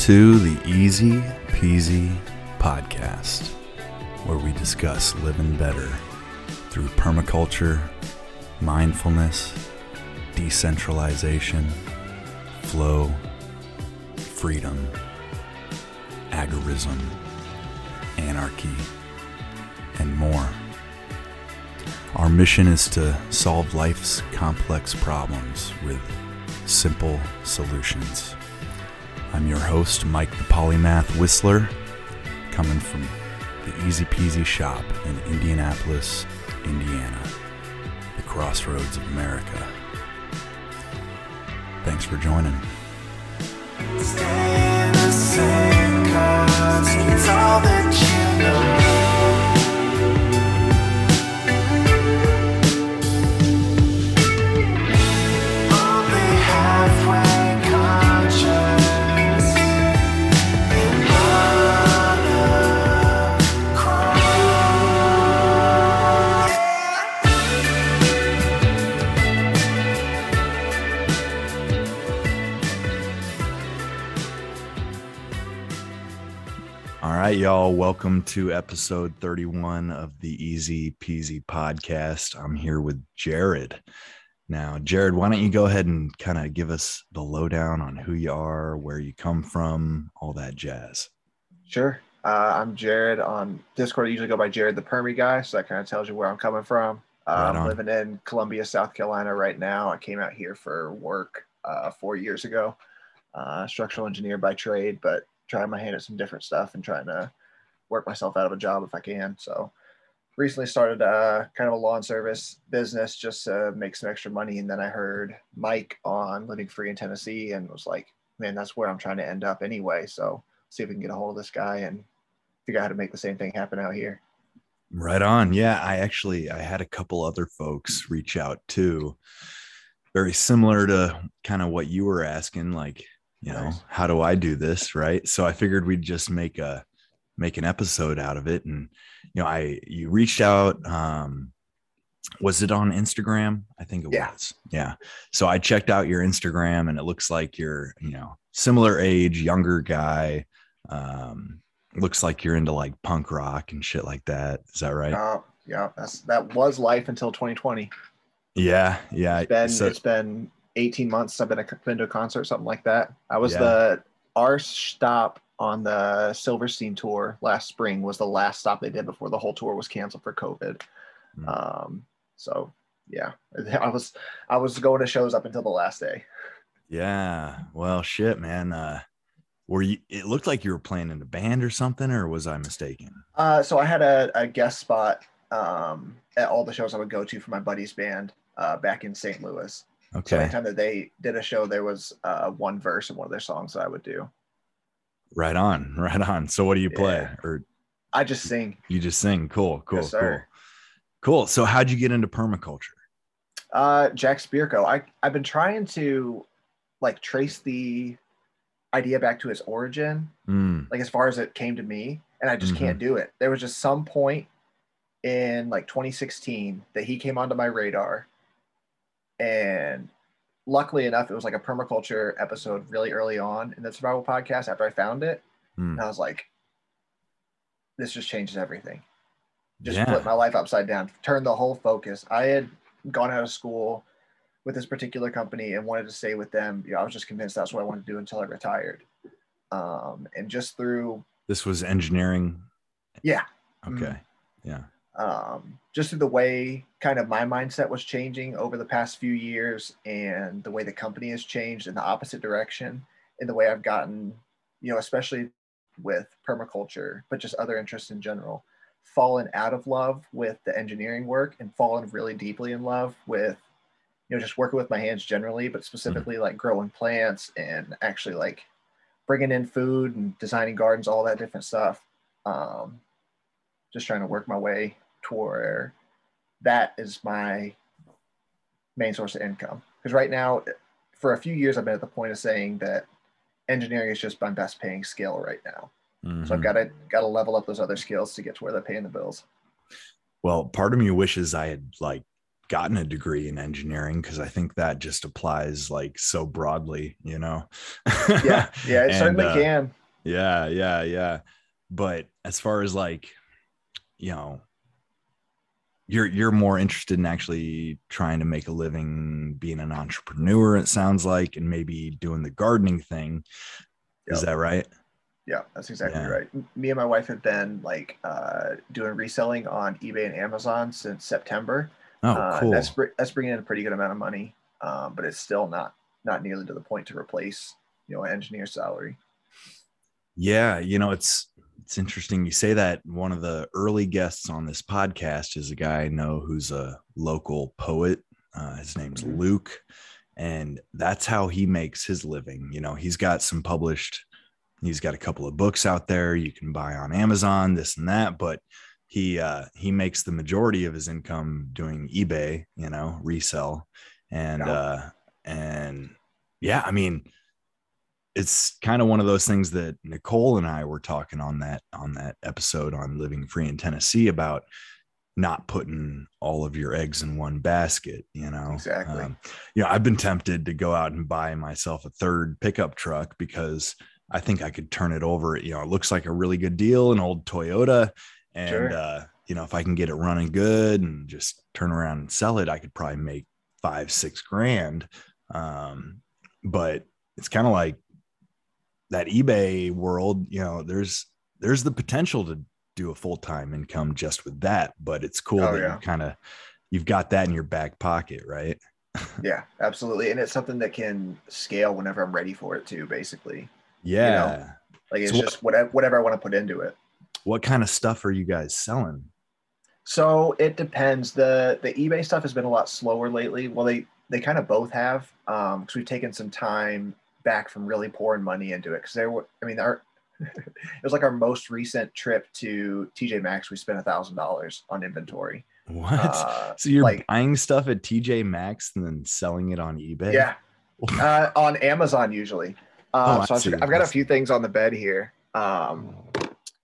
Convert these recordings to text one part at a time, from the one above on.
To the Easy Peasy Podcast, where we discuss living better through permaculture, mindfulness, decentralization, flow, freedom, agorism, anarchy, and more. Our mission is to solve life's complex problems with simple solutions. I'm your host, Mike the Polymath Whistler, coming from the Easy Peasy shop in Indianapolis, Indiana, the crossroads of America. Thanks for joining. Stay the same 'cause it's all that you know. Right, y'all. Welcome to episode 31 of the Easy Peasy podcast. I'm here with Jared. Now, Jared, why don't you go ahead and kind of give us the lowdown on who you are, where you come from, all that jazz? Sure. Uh, I'm Jared on Discord. I usually go by Jared the Permie guy, so that kind of tells you where I'm coming from. Uh, Right I'm living in Columbia, South Carolina right now. I came out here for work uh, four years ago. Uh, structural engineer by trade, but trying my hand at some different stuff and trying to work myself out of a job if I can. So recently started uh, kind of a lawn service business just to make some extra money. And then I heard Mike on Living Free in Tennessee and was like, man, that's where I'm trying to end up anyway. So see if we can get a hold of this guy and figure out how to make the same thing happen out here. Right on. Yeah, I actually I had a couple other folks reach out too. Very similar to kind of what you were asking, like, you know, Nice. how do I do this? Right. So I figured we'd just make a make an episode out of it. And you know, I you reached out. Um was it on Instagram? I think it Yeah. was. Yeah. So I checked out your Instagram and it looks like you're, you know, similar age, younger guy. Um, looks like you're into like punk rock and shit like that. Is that right? Uh, yeah, that's that was life until 2020. Yeah, yeah. It's been so, it's been 18 months. I've been, a, been to a concert, something like that. I was Yeah. the our stop on the Silverstein tour last spring was the last stop they did before the whole tour was canceled for COVID. Mm. Um, so yeah, I was I was going to shows up until the last day. yeah. Well, shit, man. Uh, were you? It looked like you were playing in a band or something, or was I mistaken? Uh, so I had a, a guest spot um, at all the shows I would go to for my buddy's band uh, back in St. Louis. So Okay. anytime that they did a show, there was uh, one verse of one of their songs that I would do. Right on. Right on. So, what do you play, Yeah. or I just sing. you just sing? Cool. Cool. Yes, cool. Cool. So, how'd you get into permaculture? Uh, Jack Spirko. I I've been trying to like trace the idea back to its origin, Mm, like as far as it came to me, and I just can't do it. There was just some point in like 2016 that he came onto my radar, and luckily enough, it was like a permaculture episode really early on in the survival podcast. After I found it, mm. and I was like, this just changes everything. Just Yeah. flip my life upside down, turn the whole focus. I had gone out of school with this particular company and wanted to stay with them. You know, I was just convinced that's what I wanted to do until I retired. Um, and just through, This was engineering. yeah, Okay. Yeah. Um, just through the way kind of my mindset was changing over the past few years and the way the company has changed in the opposite direction in the way I've gotten, you know, especially with permaculture, but just other interests in general, fallen out of love with the engineering work and fallen really deeply in love with, you know, just working with my hands generally, but specifically like growing plants and actually like bringing in food and designing gardens, all that different stuff. Um, just trying to work my way to where that is my main source of income. Because right now, for a few years, I've been at the point of saying that engineering is just my best paying skill right now. So I've got to got to level up those other skills to get to where they're paying the bills. Well, part of me wishes I had like gotten a degree in engineering because I think that just applies like so broadly, you know. Yeah, yeah, it And, certainly uh, can. Yeah, yeah, yeah. But as far as like, you know, you're you're more interested in actually trying to make a living being an entrepreneur, it sounds like, and maybe doing the gardening thing. Is that right? Yeah, that's exactly Yeah. right. Me and my wife have been like uh, doing reselling on eBay and Amazon since September. Oh, Uh, cool. That's that's bringing in a pretty good amount of money, um, but it's still not not nearly to the point to replace you know an engineer's salary. Yeah, you know, it's it's interesting you say that. One of the early guests on this podcast is a guy I know who's a local poet. Uh, his name's Mhm. Luke, and that's how he makes his living. You know, he's got some published. He's got a couple of books out there you can buy on Amazon, this and that. But he uh, he makes the majority of his income doing eBay. You know, resell, and uh, and yeah, I mean, it's kind of one of those things that Nicole and I were talking on that on that episode on living free in Tennessee about not putting all of your eggs in one basket, you know. Exactly. Um, you know, I've been tempted to go out and buy myself a third pickup truck because I think I could turn it over, you know, it looks like a really good deal, an old Toyota and Sure. uh, you know, if I can get it running good and just turn around and sell it, I could probably make 5 6 grand. Um, but it's kind of like that eBay world, you know, there's there's the potential to do a full-time income just with that, but it's cool Oh, that yeah. you kind of you've got that in your back pocket, right? Yeah, absolutely, and it's something that can scale whenever I'm ready for it too. Basically, Yeah. like it's So what- just whatever whatever I want to put into it. What kind of stuff are you guys selling? So it depends. the The eBay stuff has been a lot slower lately. Well, they they kind of both have, um, because we've taken some time back from really pouring money into it. Because there were, I mean, our it was like our most recent trip to TJ Maxx. We spent a thousand dollars on inventory. What? Uh, so you're like- buying stuff at TJ Maxx and then selling it on eBay? yeah, uh, on Amazon usually. Oh, Um, I so I've. I've got a few things on the bed here. Um,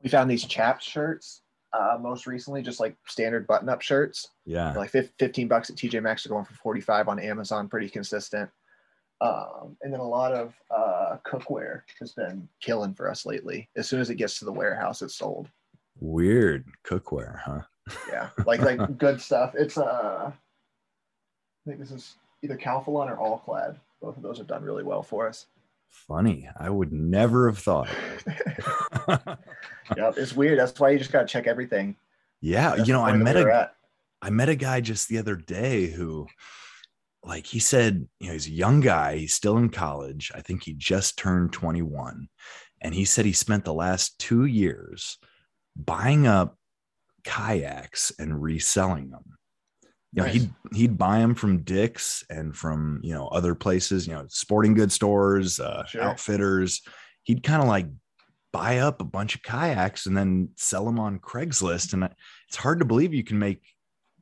we found these chaps shirts. Uh, most recently, just like standard button-up shirts. Yeah. like fif- 15 bucks at TJ Maxx are going for 45 on Amazon, pretty consistent. Um, and then a lot of uh, cookware has been killing for us lately. As soon as it gets to the warehouse, it's sold. Weird cookware, huh? Yeah, like like good stuff. It's uh, I think this is either Calphalon or All Clad. Both of those have done really well for us. Funny. I would never have thought. yeah, it's weird. That's why you just gotta check everything. yeah. That's You know, I met a. I met a guy just the other day who, like, he said, you know, he's a young guy. He's still in college. I think he just turned 21. And he said he spent the last two years buying up kayaks and reselling them. You know, Nice. he'd he'd buy them from Dick's and from you know other places, you know, sporting goods stores, uh, Sure. outfitters. He'd kind of like buy up a bunch of kayaks and then sell them on Craigslist. And it's hard to believe you can make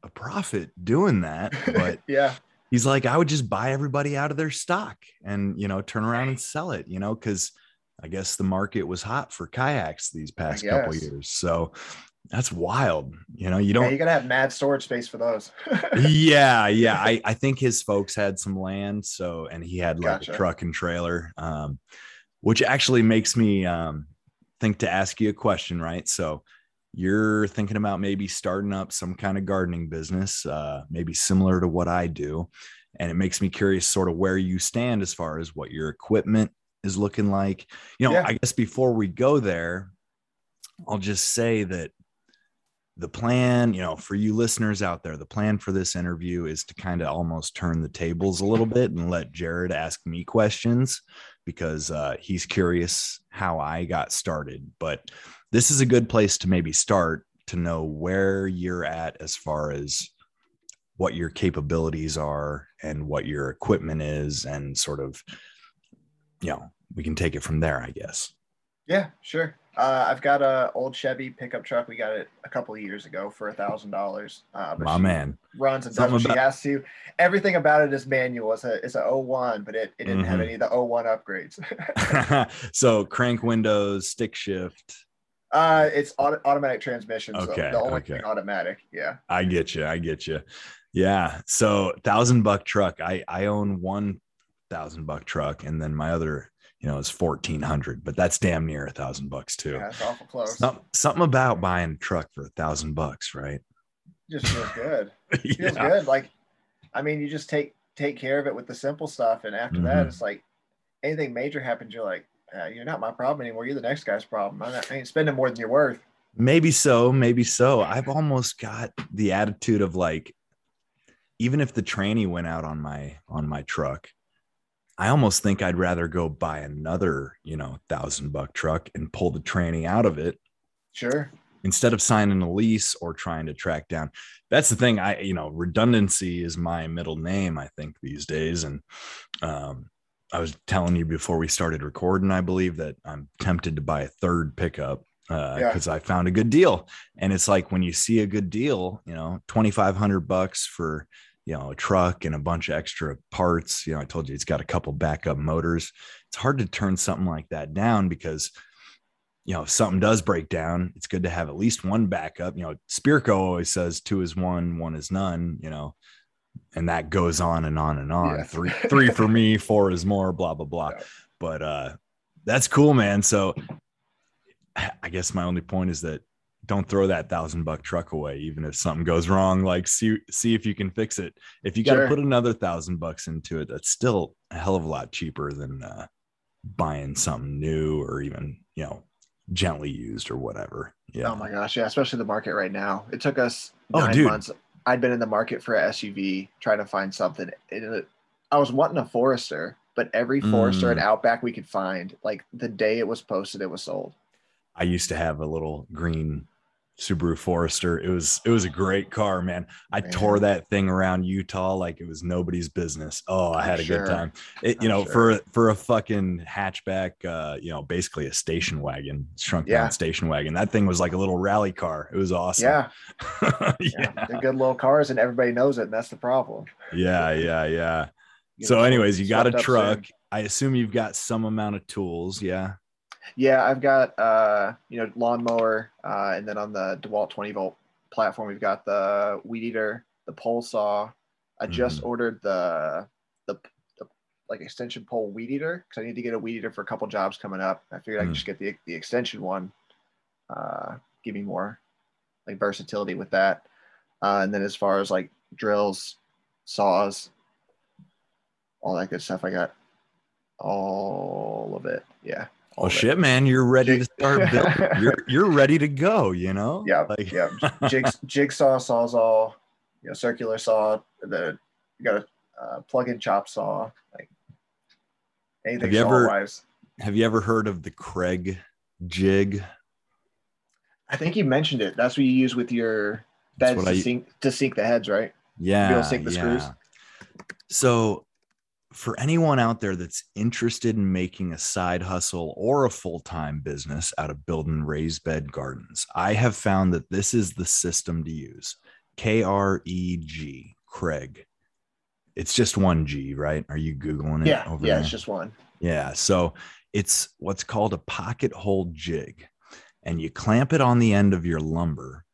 a profit doing that. But yeah, he's like, I would just buy everybody out of their stock and, you know, turn around and sell it, you know, because I guess the market was hot for kayaks these past couple years. So that's wild. You know, you yeah, don't, you gotta have mad storage space for those. yeah, yeah. I, I think his folks had some land. So, and he had like Gotcha. a truck and trailer, um, which actually makes me um, think to ask you a question, right? So, you're thinking about maybe starting up some kind of gardening business, uh, maybe similar to what I do. And it makes me curious, sort of where you stand as far as what your equipment is looking like. You know, Yeah. I guess before we go there, I'll just say that the plan, you know, for you listeners out there, the plan for this interview is to kind of almost turn the tables a little bit and let Jared ask me questions because uh, he's curious how I got started. But this is a good place to maybe start to know where you're at as far as what your capabilities are and what your equipment is, and sort of, you know, we can take it from there, I guess. Yeah, sure. Uh, I've got a old Chevy pickup truck. We got it a couple of years ago for a thousand dollars. Uh, My man. runs and does Something what she about- has to. Everything about it is manual. It's a it's a 01, but it, it didn't have Mhm. any of the 01 upgrades. so crank windows, stick shift. Uh, it's auto, automatic transmission. So the only okay. thing automatic. Yeah. I get you. I get you. Yeah. So thousand buck truck. I I own one thousand buck truck, and then my other, you know, is fourteen hundred. But that's damn near a thousand bucks too. Yeah, it's awful close. Some, something about buying a truck for a thousand bucks, right? Just feels good. Feels good. Like, I mean, you just take take care of it with the simple stuff, and after that, Mhm. it's like anything major happens, you're like, uh, you're not my problem anymore. You're the next guy's problem. I ain't spending more than you're worth. Maybe so, maybe so. I've almost got the attitude of like, even if the tranny went out on my on my truck, I almost think I'd rather go buy another, you know, thousand buck truck and pull the tranny out of it Sure. instead of signing a lease or trying to track down. That's the thing. I, you know, redundancy is my middle name, I think, these days. And um, I was telling you before we started recording, I believe that I'm tempted to buy a third pickup uh, Yeah. because I found a good deal. And it's like when you see a good deal, you know, 2,500 bucks for, you know, a truck and a bunch of extra parts. You know, I told you it's got a couple backup motors. It's hard to turn something like that down because you know, if something does break down, it's good to have at least one backup. You know, Spirko always says two is one, one is none, you know, and that goes on and on and on. Yeah. Three, three for me, four is more, blah, blah, blah. Yeah. But uh that's cool, man. So I guess my only point is that don't throw that thousand buck truck away, even if something goes wrong. Like see see if you can fix it. If you got to Sure. put another thousand bucks into it, that's still a hell of a lot cheaper than uh, buying something new or even you know gently used or whatever. Yeah. Oh my gosh, yeah, especially the market right now. It took us Oh, nine dude. months. I'd been in the market for a SUV trying to find something. It, I was wanting a Forester, but every Forester Mm. and Outback we could find, like the day it was posted, it was sold. I used to have a little green Subaru Forester. It was it was a great car, man. I Man. tore that thing around Utah like it was nobody's business. Oh, I I'm had a sure. good time. It, you I'm know, sure. for for a fucking hatchback, uh, you know, basically a station wagon, shrunk Yeah. down station wagon. That thing was like a little rally car. It was awesome. Yeah, yeah, yeah, they're good little cars, and everybody knows it, and that's the problem. yeah, yeah, yeah. You So, anyways, you got a truck. I assume you've got some amount of tools. Yeah. Yeah, I've got uh, you know, lawnmower, uh, and then on the DeWalt 20 volt platform, we've got the weed eater, the pole saw. I just Mm-hmm. ordered the, the the like extension pole weed eater because I need to get a weed eater for a couple jobs coming up. I figured I Mm. could just get the the extension one, uh, give me more like versatility with that. Uh, and then as far as like drills, saws, all that good stuff, I got all of it. Yeah. All Oh shit, man! You're ready to start building. You're you're ready to go. You know. Yeah, Like, yeah. Jig, jigsaw, sawzall, you know, circular saw. The you got a uh, plug-in chop saw, like anything you ever- saw-wise. Have you ever heard of the Kreg jig? I think you mentioned it. That's what you use with your beds to I- sink to sink the heads, right? Yeah. to sink the screws? So, for anyone out there that's interested in making a side hustle or a full time business out of building raised bed gardens, I have found that this is the system to use K R E G, Kreg. It's just one G, right? Are you Googling it? Yeah, over yeah. there? It's just one. Yeah. So it's what's called a pocket hole jig. And you clamp it on the end of your lumber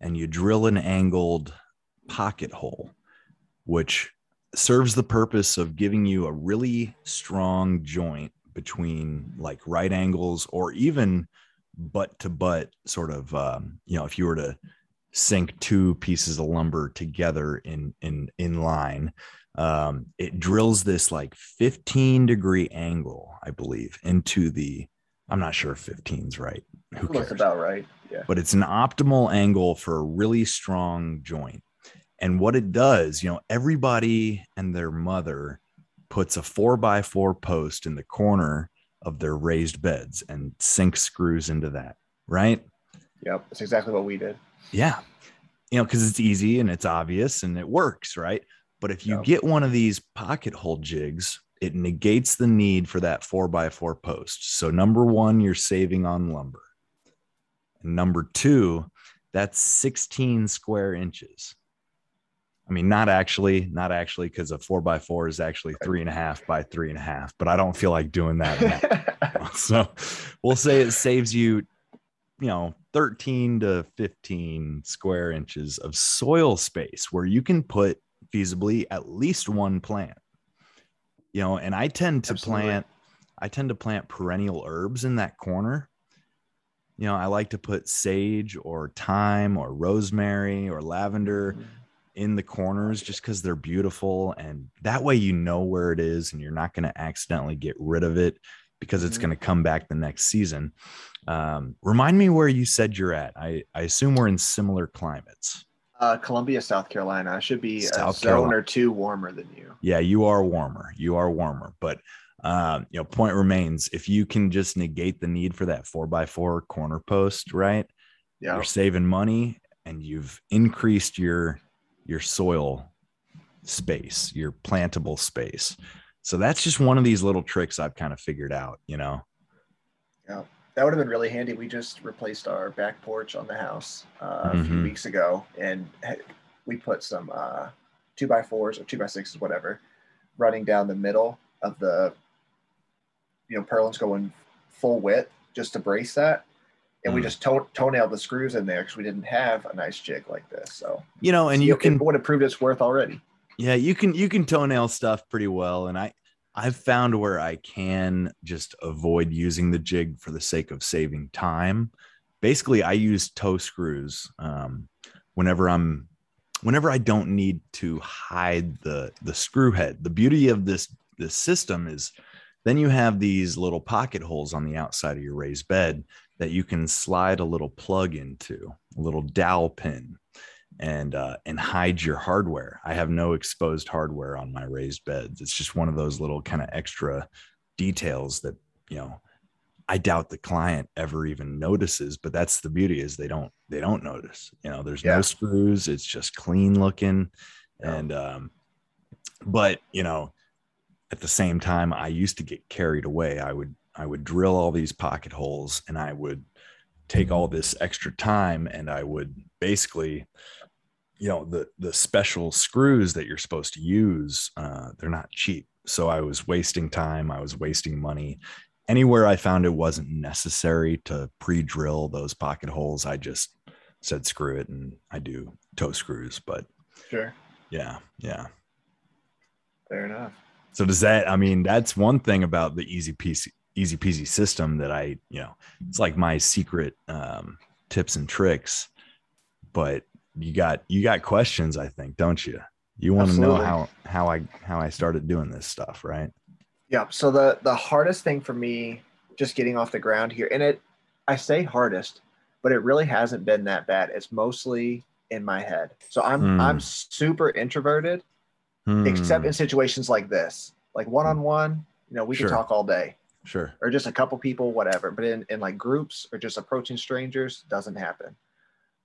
and you drill an angled pocket hole, which serves the purpose of giving you a really strong joint between like right angles or even butt to butt sort of um, you know if you were to sink two pieces of lumber together in in in line um, it drills this like 15 degree angle, I believe, into the. I'm not sure if 15's right. Who Looks cares? about right. Yeah. But it's an optimal angle for a really strong joint. And what it does, you know, everybody and their mother puts a four by four post in the corner of their raised beds and sink screws into that, right? Yep. That's exactly what we did. Yeah. You know, because it's easy and it's obvious and it works, right? But if you Yeah. get one of these pocket hole jigs, it negates the need for that four by four post. So, number one, you're saving on lumber. And number two, that's 16 square inches. I mean, not actually, not actually, because a four by four is actually three and a half by three and a half, but I don't feel like doing that. so we'll say it saves you you know 13 to 15 square inches of soil space where you can put feasibly at least one plant. You know, and I tend to Absolutely. plant I tend to plant perennial herbs in that corner. You know, I like to put sage or thyme or rosemary or lavender Mm-hmm. In the corners just because they're beautiful. And that way you know where it is and you're not going to accidentally get rid of it because it's Mhm. going to come back the next season. Um, remind me where you said you're at. I, I assume we're in similar climates. Uh, Columbia, South Carolina. I should be a South zone Carolina. or two warmer than you. Yeah, you are warmer. You are warmer. But um, you know, point remains if you can just negate the need for that four by four corner post, right? Yeah. you're saving money and you've increased your your soil space your plantable space so that's just one of these little tricks i've kind of figured out you know Yeah, That would have been really handy. We just replaced our back porch on the house uh, a few Mhm. weeks ago, and we put some uh, two by fours or two by sixes, whatever, running down the middle of the, you know, purlins going full width just to brace that. And we Mm. just toe- toenailed the screws in there because we didn't have a nice jig like this. So, you know and See, you it- can it would have proved its worth already. yeah you can you can toenail stuff pretty well and i i've found where i can just avoid using the jig for the sake of saving time basically i use toe screws um, whenever i'm whenever i don't need to hide the the screw head the beauty of this this system is then you have these little pocket holes on the outside of your raised bed that you can slide a little plug into a little dowel pin and uh, and hide your hardware. I have no exposed hardware on my raised beds. It's just one of those little kind of extra details that you know I doubt the client ever even notices. But that's the beauty is they don't they don't notice. You know, there's Yeah. no screws. It's just clean looking, Yeah. and um, but you know, at the same time, I used to get carried away. I would I would drill all these pocket holes, and I would take all this extra time, and I would basically you know the the special screws that you're supposed to use uh, they're not cheap so i was wasting time i was wasting money anywhere i found it wasn't necessary to pre-drill those pocket holes i just said screw it and i do toe screws but Sure. yeah yeah Fair enough. so does that i mean that's one thing about the easy peasy easy peasy system that i you know it's like my secret um, tips and tricks but you got you got questions i think don't you you want to know how how i how i started doing this stuff right Yeah. So the the hardest thing for me just getting off the ground here, and it I say hardest, but it really hasn't been that bad. It's mostly in my head. So I'm Hmm. I'm super introverted, except Hmm, in situations like this, like one on one. You know, we Sure. can talk all day, sure or just a couple people, whatever. But in in like groups or just approaching strangers, doesn't happen.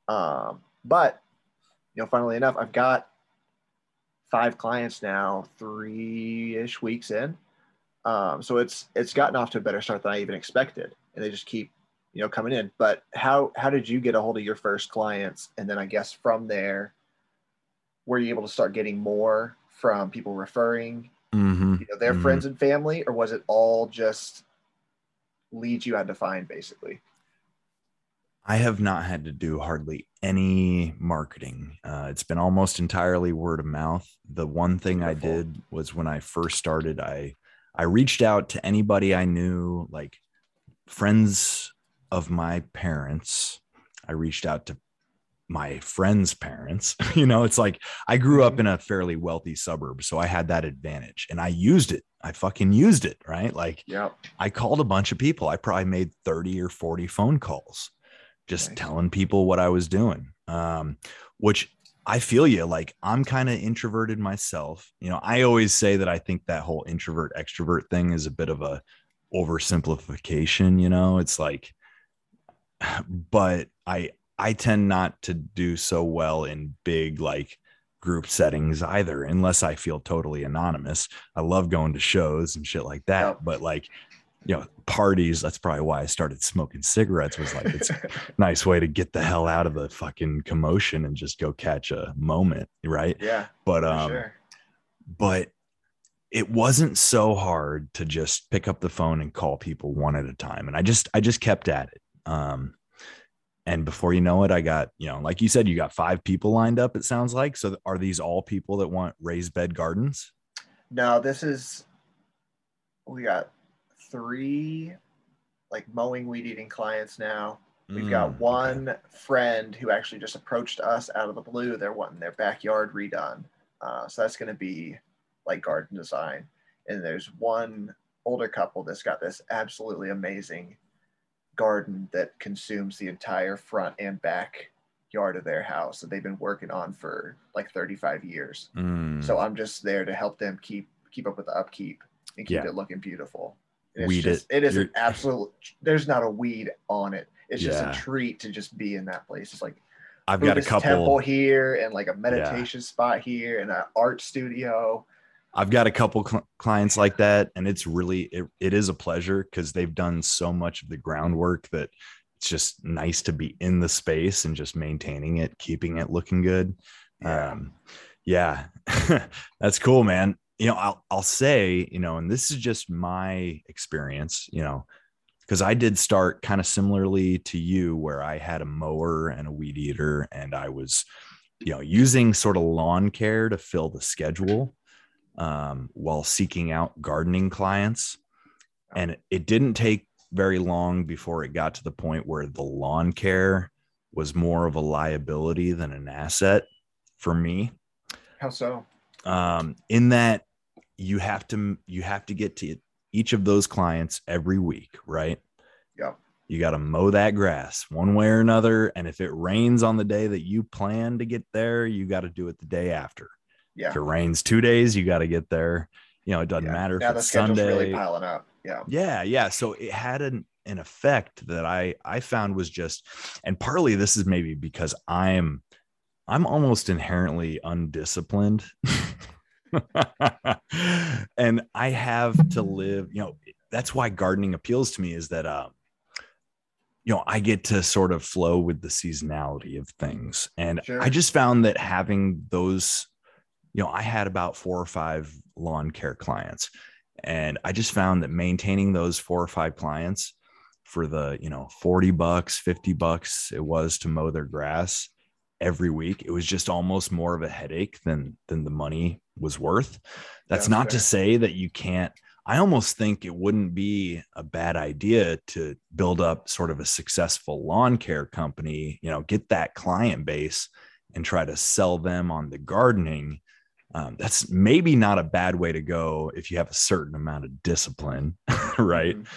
Um, but you know, funnily enough, I've got five clients now, three ish weeks in. Um, so it's it's gotten off to a better start than I even expected, and they just keep you know coming in. But how how did you get a hold of your first clients, and then I guess from there, were you able to start getting more from people referring, Mhm, you know, their mhm. friends and family, or was it all just leads you had to find basically? I have not had to do hardly any marketing. Uh, it's been almost entirely word of mouth. The one thing I did was when I first started, I I reached out to anybody I knew, like friends of my parents. I reached out to my friends' parents. you know, it's like I grew up in a fairly wealthy suburb, so I had that advantage, and I used it. I fucking used it, right? Like Yep. I called a bunch of people. I probably made 30 or 40 phone calls just Nice. telling people what I was doing. Um, which I feel you like I'm kind of introverted myself. You know, I always say that I think that whole introvert extrovert thing is a bit of a oversimplification, you know. It's like but I I tend not to do so well in big like group settings either unless I feel totally anonymous. I love going to shows and shit like that, Yep. but like you know, parties, that's probably why I started smoking cigarettes was like it's a nice way to get the hell out of the fucking commotion and just go catch a moment, right? yeah, But um sure. but it wasn't so hard to just pick up the phone and call people one at a time and i just i just kept at it um and before you know it, I got, you know, like you said, you got five people lined up, it sounds like. So are these all people that want raised bed gardens? No, this is we got three like mowing weed eating clients now. We've got Mm, okay. one friend who actually just approached us out of the blue. They're wanting their backyard redone. Uh, so that's going to be like garden design. And there's one older couple that's got this absolutely amazing garden that consumes the entire front and back yard of their house that they've been working on for like 35 years. Mm, So I'm just there to help them keep keep up with the upkeep and keep Yeah. it looking beautiful. And Weed it's just, it. it is an You're- absolute. There's not a weed on it. It's just a treat to just be in that place. It's like I've got a couple. temple here and like a meditation spot here and an art studio. I've got a couple cl- clients like that, and it's really it, it is a pleasure because they've done so much of the groundwork that it's just nice to be in the space and just maintaining it, keeping it looking good. Yeah. Um, yeah, that's cool, man. You know, I'll I'll say, you know, and this is just my experience, you know, because I did start kind of similarly to you, where I had a mower and a weed eater, and I was, you know, using sort of lawn care to fill the schedule um, while seeking out gardening clients. And it didn't take very long before it got to the point where the lawn care was more of a liability than an asset for me. How so? Um, in that you have to you have to get to each of those clients every week, right? Yeah. You got to mow that grass one way or another. And if it rains on the day that you plan to get there, you got to do it the day after. Yeah. If it rains two days, you got to get there. You know, it doesn't yeah. matter if the it's Sunday. really piling up. Yeah. yeah, yeah. So it had an an effect that I I found was just, and partly this is maybe because I'm I'm almost inherently undisciplined. and I have to live, you know, that's why gardening appeals to me is that um you know, I get to sort of flow with the seasonality of things. And Sure. I just found that having those, you know, I had about four or five lawn care clients. And I just found that maintaining those four or five clients for the, you know, 40 bucks, 50 bucks it was to mow their grass every week, it was just almost more of a headache than than the money was worth. That's That's not to say that you can't I almost think it wouldn't be a bad idea to build up sort of a successful lawn care company, you know, get that client base and try to sell them on the gardening. Um, that's maybe not a bad way to go if you have a certain amount of discipline, right? Mhm.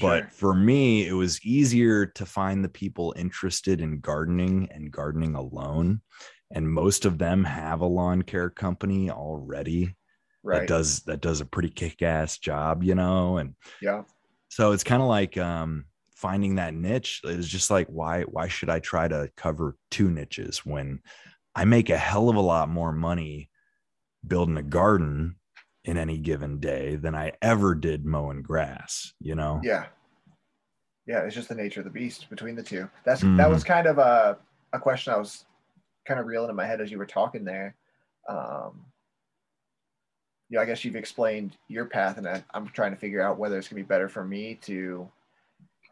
But Sure. for me, it was easier to find the people interested in gardening and gardening alone. And most of them have a lawn care company already right. that does that does a pretty kick-ass job, you know. And yeah. so it's kind of like um finding that niche. It was just like, why why should I try to cover two niches when I make a hell of a lot more money building a garden in any given day than I ever did mowing grass, you know? Yeah. Yeah, it's just the nature of the beast between the two. That's Mhm. that was kind of a a question I was kind of reeling in my head as you were talking there. Um, yeah, I guess you've explained your path, and I, I'm trying to figure out whether it's gonna be better for me to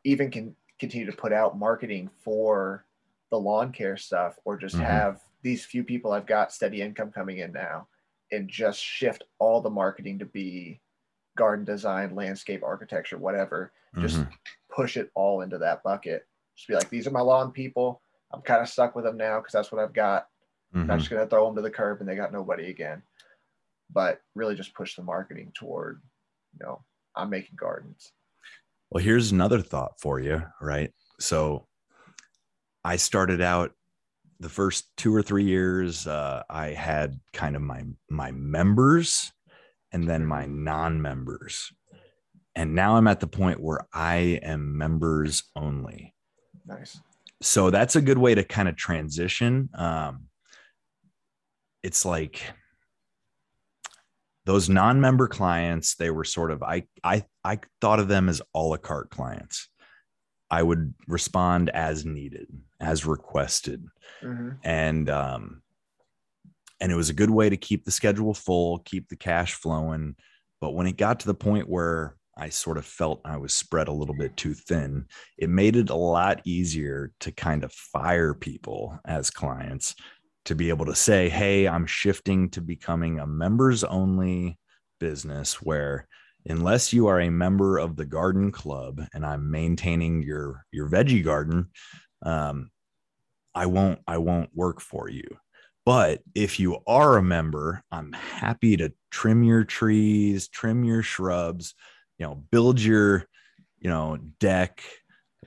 even can continue to put out marketing for the lawn care stuff, or just Mhm. have these few people I've got steady income coming in now, and just shift all the marketing to be garden design, landscape architecture, whatever. Just Mhm. push it all into that bucket. Just be like, these are my lawn people. I'm kind of stuck with them now because that's what I've got. I'm Mhm. just gonna throw them to the curb and they got nobody again. But really, just push the marketing toward, you know, I'm making gardens. Well, here's another thought for you, right? So I started out the first two or three years, uh, I had kind of my my members and then my non-members. And now I'm at the point where I am members only. Nice. So that's a good way to kind of transition. Um, it's like those non-member clients they were sort of i i i thought of them as a la carte clients i would respond as needed as requested hmm and um and it was a good way to keep the schedule full keep the cash flowing but when it got to the point where I sort of felt I was spread a little bit too thin. It made it a lot easier to kind of fire people as clients to be able to say, Hey, I'm shifting to becoming a members only business where unless you are a member of the garden club and I'm maintaining your your veggie garden, um, I won't I won't work for you. But if you are a member, I'm happy to trim your trees, trim your shrubs, you know, build your, you know, deck,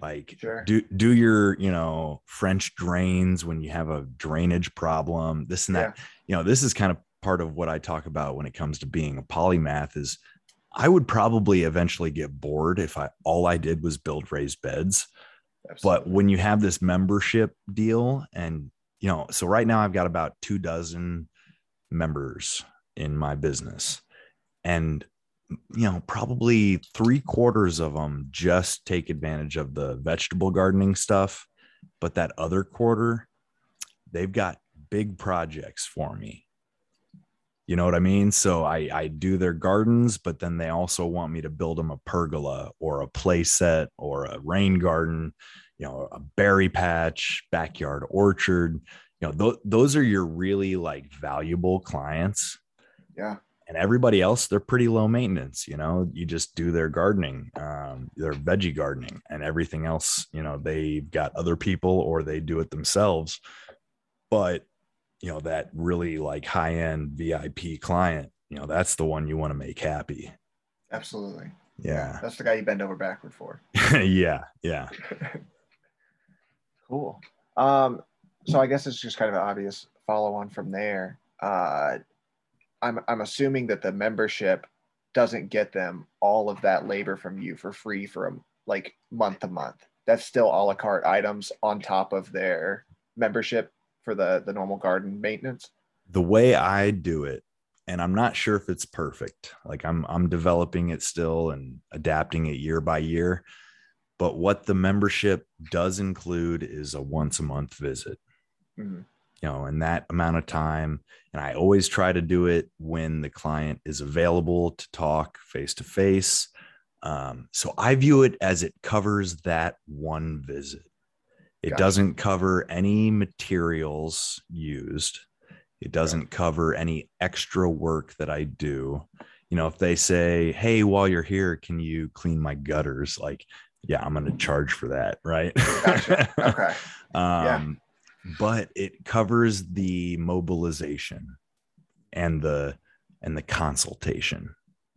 like Sure. do do your, you know, French drains when you have a drainage problem, this and that. You know, this is kind of part of what I talk about when it comes to being a polymath is I would probably eventually get bored if I all I did was build raised beds. But when you have this membership deal, and you know, so right now I've got about two dozen members in my business, and you know, probably three quarters of them just take advantage of the vegetable gardening stuff, but that other quarter, they've got big projects for me. You know what I mean? So I I do their gardens, but then they also want me to build them a pergola or a play set or a rain garden, you know, a berry patch, backyard orchard. You know, th- those are your really like valuable clients. yeah. And everybody else, they're pretty low maintenance. You know, you just do their gardening, um, their veggie gardening, and everything else. You know, they've got other people or they do it themselves. But you know that really like high end VIP client, you know, that's the one you want to make happy. Absolutely. Yeah. That's the guy you bend over backward for. yeah. Yeah. Cool. Um, so I guess it's just kind of an obvious follow on from there. Uh, I'm I'm assuming that the membership doesn't get them all of that labor from you for free for a, like month to month. That's still a la carte items on top of their membership for the the normal garden maintenance. The way I do it, and I'm not sure if it's perfect. Like I'm I'm developing it still and adapting it year by year. But what the membership does include is a once a month visit. Mhm. you know, in that amount of time. And I always try to do it when the client is available to talk face to face. Um, So I view it as it covers that one visit. It Gotcha. doesn't cover any materials used. It doesn't cover any extra work that I do. You know, if they say, Hey, while you're here, can you clean my gutters? Like, yeah, I'm going to charge for that. Right. Gotcha. Okay. um, but it covers the mobilization and the and the consultation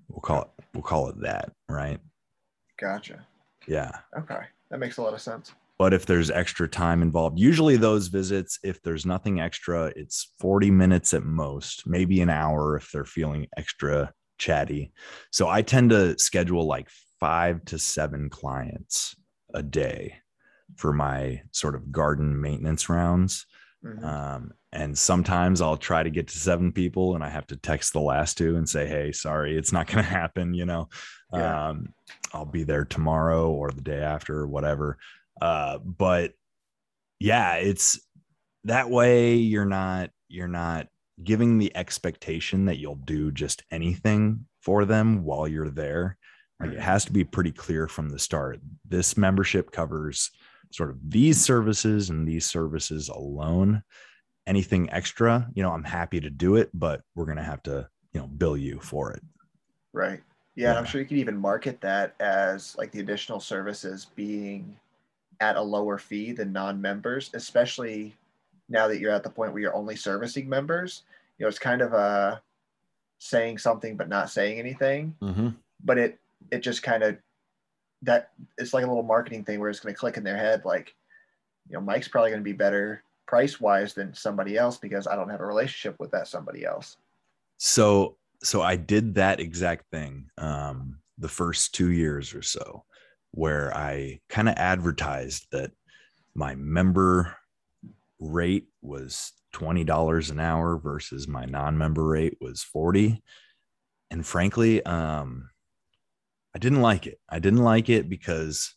we'll call it we'll call it that right Gotcha. yeah Okay. That makes a lot of sense. But if there's extra time involved usually those visits if there's nothing extra it's 40 minutes at most maybe an hour if they're feeling extra chatty so i tend to schedule like five to seven clients a day for my sort of garden maintenance rounds Mhm. Um, and sometimes I'll try to get to seven people and I have to text the last two and say, Hey, sorry, it's not going to happen. You know, Yeah. um, I'll be there tomorrow or the day after or whatever. Uh, but yeah, it's that way you're not, you're not giving the expectation that you'll do just anything for them while you're there. Like it has to be pretty clear from the start. This membership covers sort of these services and these services alone. Anything extra, you know, I'm happy to do it, but we're going to have to, you know, bill you for it. Right. Yeah, and I'm sure you could even market that as like the additional services being at a lower fee than non-members, especially now that you're at the point where you're only servicing members. You know, it's kind of a saying something but not saying anything, but it it just kind of that it's like a little marketing thing where it's going to click in their head like, you know, Mike's probably going to be better price wise than somebody else because I don't have a relationship with that somebody else. So, so I did that exact thing um, the first two years or so, where I kind of advertised that my member rate was twenty dollars an hour versus my non-member rate was forty, and frankly, um, I didn't like it. I didn't like it because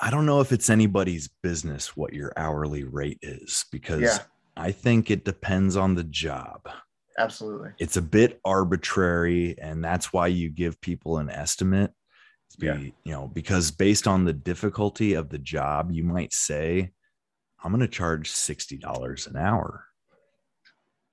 I don't know if it's anybody's business what your hourly rate is because Yeah. I think it depends on the job. Absolutely. it's a bit arbitrary and that's why you give people an estimate be, Yeah. you know because based on the difficulty of the job you might say i'm going to charge $60 an hour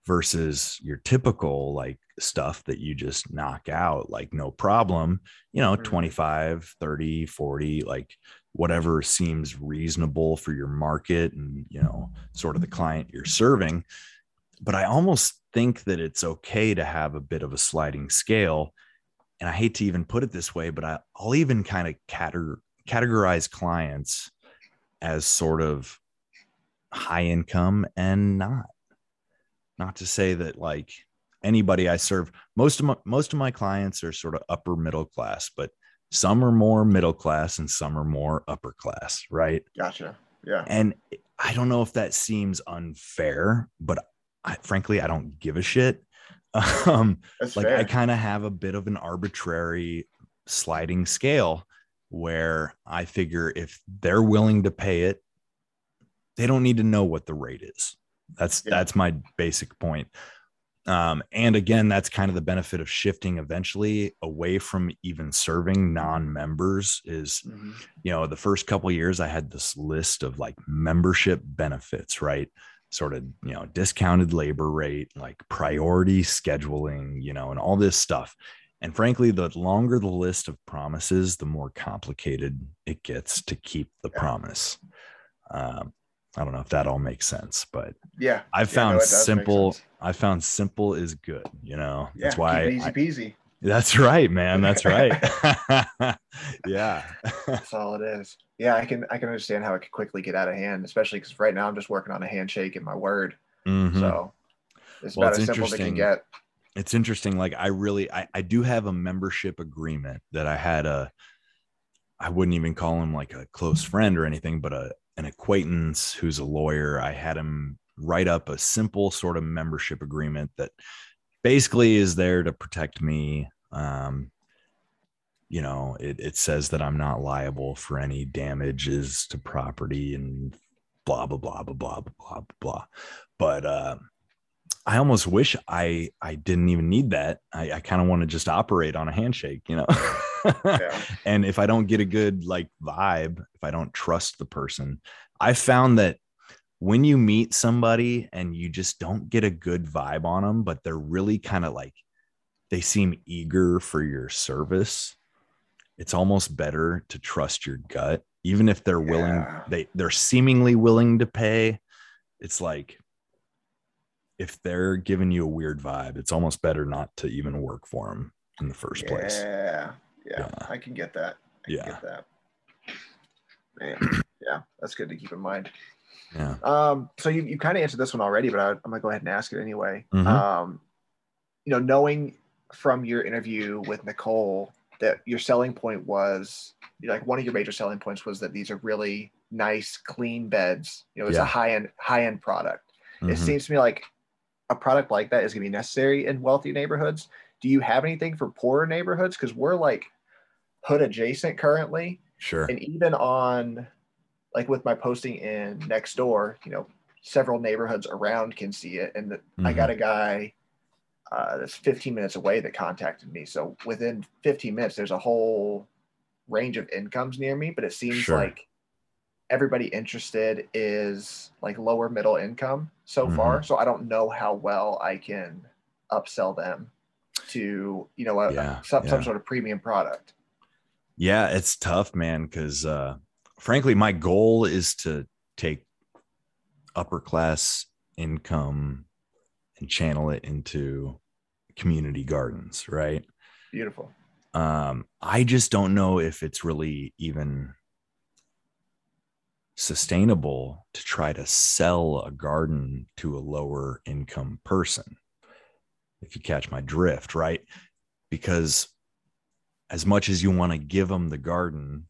versus your typical like stuff that you just knock out like no problem you know Mhm. 25 30 40 like whatever seems reasonable for your market and you know sort of the client you're serving but i almost think that it's okay to have a bit of a sliding scale and i hate to even put it this way but I, i'll even kind of categor- categorize clients as sort of high income and not not to say that like anybody i serve most of my most of my clients are sort of upper middle class but some are more middle class and some are more upper class right Gotcha. Yeah. and I don't know if that seems unfair, but I, frankly, I don't give a shit. Um, That's like fair. I kind of have a bit of an arbitrary sliding scale where I figure if they're willing to pay it, they don't need to know what the rate is. That's Yeah. that's my basic point. Um, and again, that's kind of the benefit of shifting eventually away from even serving non-members is Mhm. you know the first couple of years i had this list of like membership benefits right sort of you know discounted labor rate like priority scheduling you know and all this stuff and frankly the longer the list of promises the more complicated it gets to keep the Yeah. promise um, i don't know if that all makes sense but Yeah. Yeah, found no, does make simple i found simple is good you know Yeah. that's why it I- easy peasy. That's right man that's right yeah That's all it is. Yeah, I can I can understand how it could quickly get out of hand, especially because right now I'm just working on a handshake and my word. Mhm. So it's Well, about it's as simple as it can interesting. get. it's interesting like i really I, I do have a membership agreement that i had a i wouldn't even call him like a close friend or anything but a an acquaintance who's a lawyer i had him write up a simple sort of membership agreement that basically is there to protect me. Um, you know, it, it says that I'm not liable for any damages to property and blah, blah, blah, blah, blah, blah, blah. But, uh, I almost wish I I didn't even need that. I, I kind of want to just operate on a handshake, you know. And if I don't get a good like vibe, if I don't trust the person, I found that when you meet somebody and you just don't get a good vibe on them, but they're really kind of like they seem eager for your service, it's almost better to trust your gut, even if they're willing, they they're seemingly willing to pay. It's like if they're giving you a weird vibe, it's almost better not to even work for them in the first place. Yeah, yeah, Yeah. I can get that. I Yeah. can get that. Man, yeah, that's good to keep in mind. Yeah. Um, so you, you kind of answered this one already, but I, I'm gonna go ahead and ask it anyway. Mhm. Um, you know, knowing from your interview with Nicole that your selling point was like one of your major selling points was that these are really nice, clean beds. You know, it's Yeah. a high end high end product. It Mhm. seems to me like a product like that is going to be necessary in wealthy neighborhoods. Do you have anything for poorer neighborhoods? Because we're like hood adjacent currently, Sure. and even on like with my posting in Nextdoor, you know, several neighborhoods around can see it, and the, I Mhm. got a guy uh, that's 15 minutes away that contacted me. So within 15 minutes, there's a whole range of incomes near me, but it seems Sure. like everybody interested is like lower middle income so Mm-hmm. far. So I don't know how well I can upsell them to, you know, a, Yeah, some, some yeah. sort of premium product. Yeah, it's tough, man. Because uh, frankly, my goal is to take upper class income and channel it into community gardens, right? Beautiful. Um, I just don't know if it's really even sustainable to try to sell a garden to a lower income person. If you catch my drift, right? Because as much as you want to give them the garden,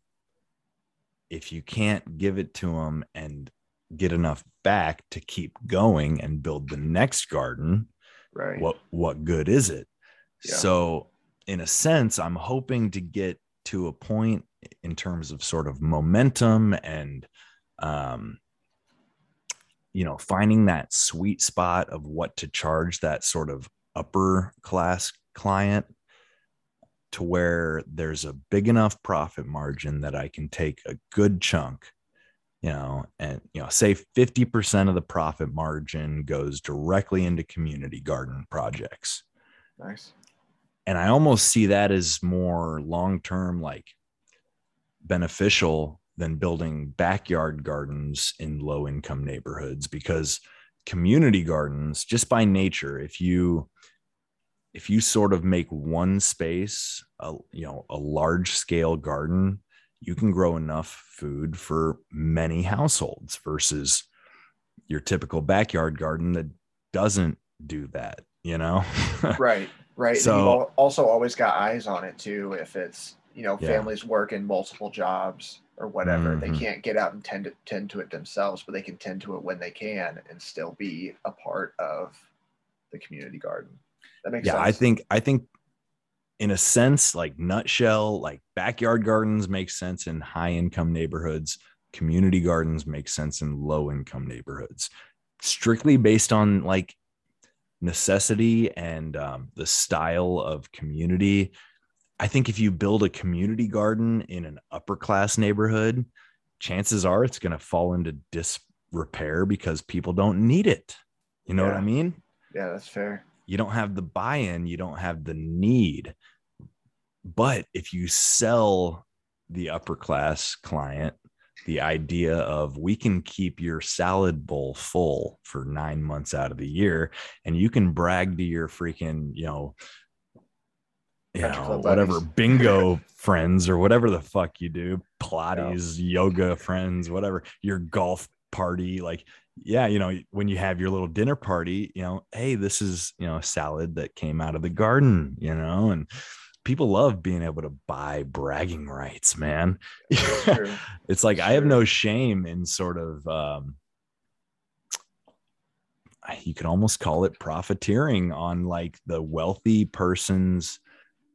if you can't give it to them and get enough back to keep going and build the next garden, Right. what what good is it Yeah. so in a sense i'm hoping to get to a point in terms of sort of momentum and um you know finding that sweet spot of what to charge that sort of upper class client to where there's a big enough profit margin that I can take a good chunk, you know, and you know, say 50% of the profit margin goes directly into community garden projects. Nice. And I almost see that as more long-term like beneficial than building backyard gardens in low income neighborhoods because community gardens just by nature if you if you sort of make one space a you know a large scale garden you can grow enough food for many households versus your typical backyard garden that doesn't do that you know Right. Right. So- you've also always got eyes on it too. If it's you know Yeah. families working multiple jobs or whatever, they Mhm. can't get out and tend to tend to it themselves, but they can tend to it when they can and still be a part of the community garden. That makes yeah sense. i think i think in a sense like nutshell like backyard gardens make sense in high income neighborhoods. Community gardens make sense in low income neighborhoods. Strictly based on like necessity and um, the style of community i think if you build a community garden in an upper class neighborhood chances are it's going to fall into disrepair because people don't need it. You know what i mean? Yeah, that's fair. You don't have the buy-in you don't have the need. But if you sell the upper class client the idea of we can keep your salad bowl full for nine months out of the year and you can brag to your freaking you know you know whatever bingo friends or whatever the fuck you do pilates yoga friends whatever your golf party like yeah you know when you have your little dinner party you know hey this is you know a salad that came out of the garden you know and people love being able to buy bragging rights man it's like i have no shame in sort of um you could almost call it profiteering on like the wealthy person's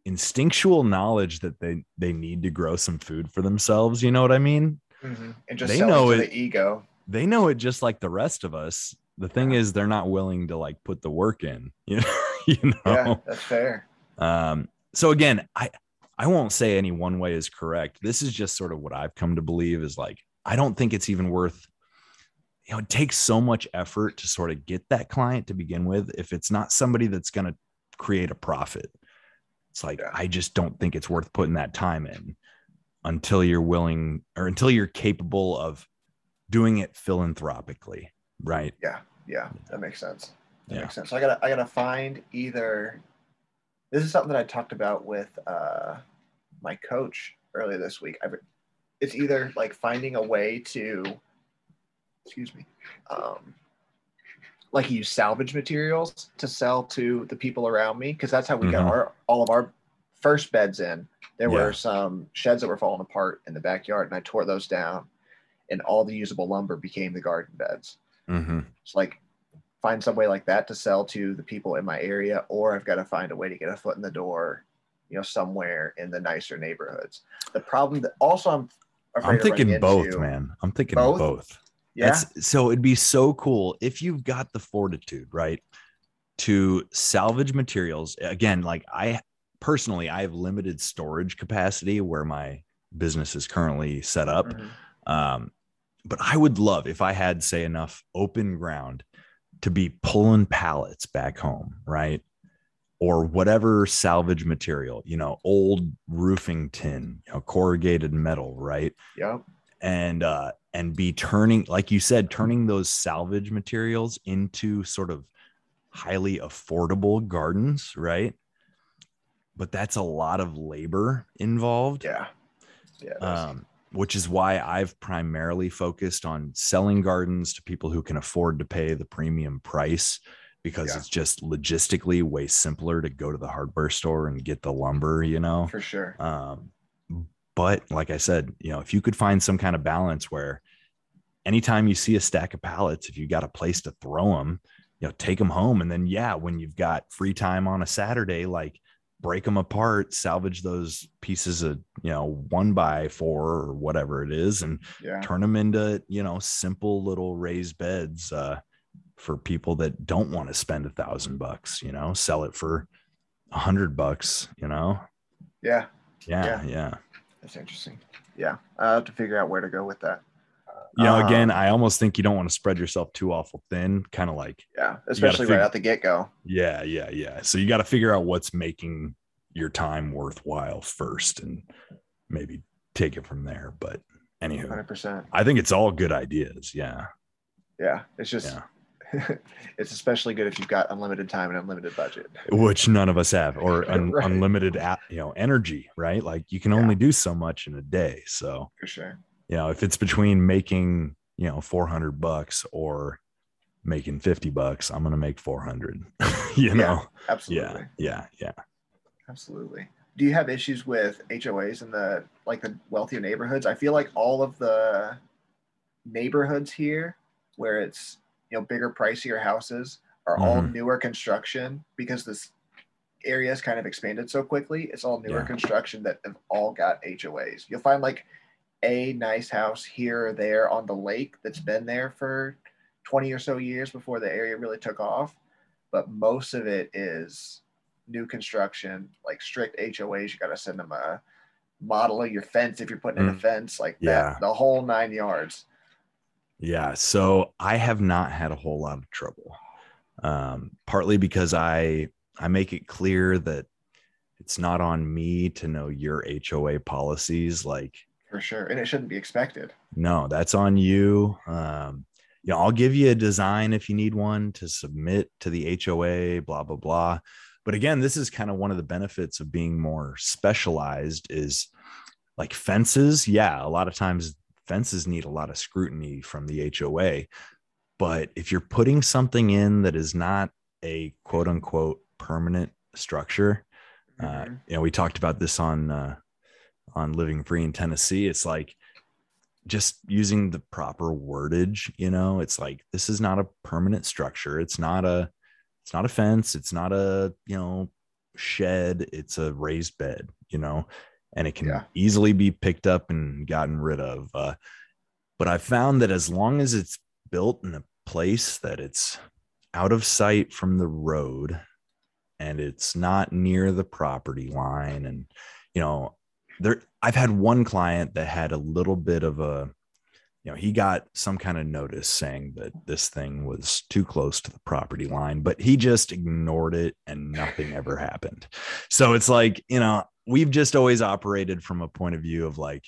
instinctual knowledge that they they need to grow some food for themselves you know what i mean Mhm. And just They know it- the ego. They know it just like the rest of us the thing Yeah. is they're not willing to like put the work in you know you know Yeah, that's fair. um, so again, I I won't say any one way is correct. This is just sort of what I've come to believe is like I don't think it's even worth. You know, it takes so much effort to sort of get that client to begin with. If it's not somebody that's going to create a profit, it's like Yeah. I just don't think it's worth putting that time in until you're willing or until you're capable of doing it philanthropically, right? Yeah, yeah, that makes sense. That Yeah. makes sense. So I gotta I gotta find either this is something that I talked about with uh my coach earlier this week. I've, it's either like finding a way to excuse me, um like use salvage materials to sell to the people around me because that's how we got Mhm. our all of our first beds in. There Yeah. were some sheds that were falling apart in the backyard, and I tore those down, and all the usable lumber became the garden beds. Mm-hmm. It's like find some way like that to sell to the people in my area, or I've got to find a way to get a foot in the door, you know, somewhere in the nicer neighborhoods. The problem that also I'm I'm thinking both, into- man. I'm thinking Both? both. Yeah, That's, so it'd be so cool if you've got the fortitude, right? To salvage materials. Again, like I personally, I have limited storage capacity where my business is currently set up. Mhm. Um, but I would love if I had, say, enough open ground to be pulling pallets back home, right? Or whatever salvage material, you know, old roofing tin, you know, corrugated metal, right? Yeah. and uh and be turning like you said turning those salvage materials into sort of highly affordable gardens right but that's a lot of labor involved Yeah. Yeah. um which is why I've primarily focused on selling gardens to people who can afford to pay the premium price because Yeah. it's just logistically way simpler to go to the hardware store and get the lumber, you know. for sure. Um, but like I said, you know, if you could find some kind of balance where anytime you see a stack of pallets, if you got a place to throw them, you know, take them home. And then, yeah, when you've got free time on a Saturday, like break them apart, salvage those pieces of, you know, one by four or whatever it is, and Yeah. turn them into, you know, simple little raised beds uh, for people that don't want to spend a thousand bucks, you know, sell it for a hundred bucks, you know? Yeah, Yeah, Yeah. yeah. that's interesting. Yeah, I have to figure out where to go with that. You know, again, Um, I almost think you don't want to spread yourself too awful thin, kind of like, Yeah, especially right fig- out the get go. yeah, yeah, yeah. So you got to figure out what's making your time worthwhile first and maybe take it from there. But anywho, Hundred percent. I think it's all good ideas. Yeah. Yeah, it's just Yeah. it's especially good if you've got unlimited time and unlimited budget. Which none of us have, or un- Right. unlimited, you know, energy, right? Like you can only do so much in a day. So, For sure. You know, if it's between making, you know, 400 bucks or making 50 bucks, I'm going to make 400, you Yeah, know? Absolutely. Yeah. Yeah. Yeah. Absolutely. Do you have issues with HOAs in the like the wealthier neighborhoods? I feel like all of the neighborhoods here where it's you know bigger, pricier houses are all Mhm. newer construction because this area has kind of expanded so quickly. It's all newer Yeah. construction that have all got HOAs. You'll find like a nice house here or there on the lake that's been there for 20 or so years before the area really took off. But most of it is new construction, like strict HOAs. You got to send them a model of your fence if you're putting in a Mm. fence, like Yeah. that, the whole nine yards. Yeah. So I have not had a whole lot of trouble. Um, partly because I I make it clear that it's not on me to know your HOA policies. Like, For sure. And it shouldn't be expected. no, that's on you. Um, you know, I'll give you a design if you need one to submit to the HOA, blah, blah, blah. But again, this is kind of one of the benefits of being more specialized is like fences. Yeah, a lot of times fences need a lot of scrutiny from the HOA. But if you're putting something in that is not a quote unquote permanent structure, uh, Mhm. you know, we talked about this on uh, on Living Free in Tennessee. It's like just using the proper wordage. You know, it's like this is not a permanent structure. It's not a it's not a fence. It's not a you know shed. It's a raised bed. You know, and it can Yeah. easily be picked up and gotten rid of. Uh, but I found that as long as it's built in a place that it's out of sight from the road and it's not near the property line and you know there I've had one client that had a little bit of a you know he got some kind of notice saying that this thing was too close to the property line but he just ignored it and nothing ever happened. So it's like you know we've just always operated from a point of view of like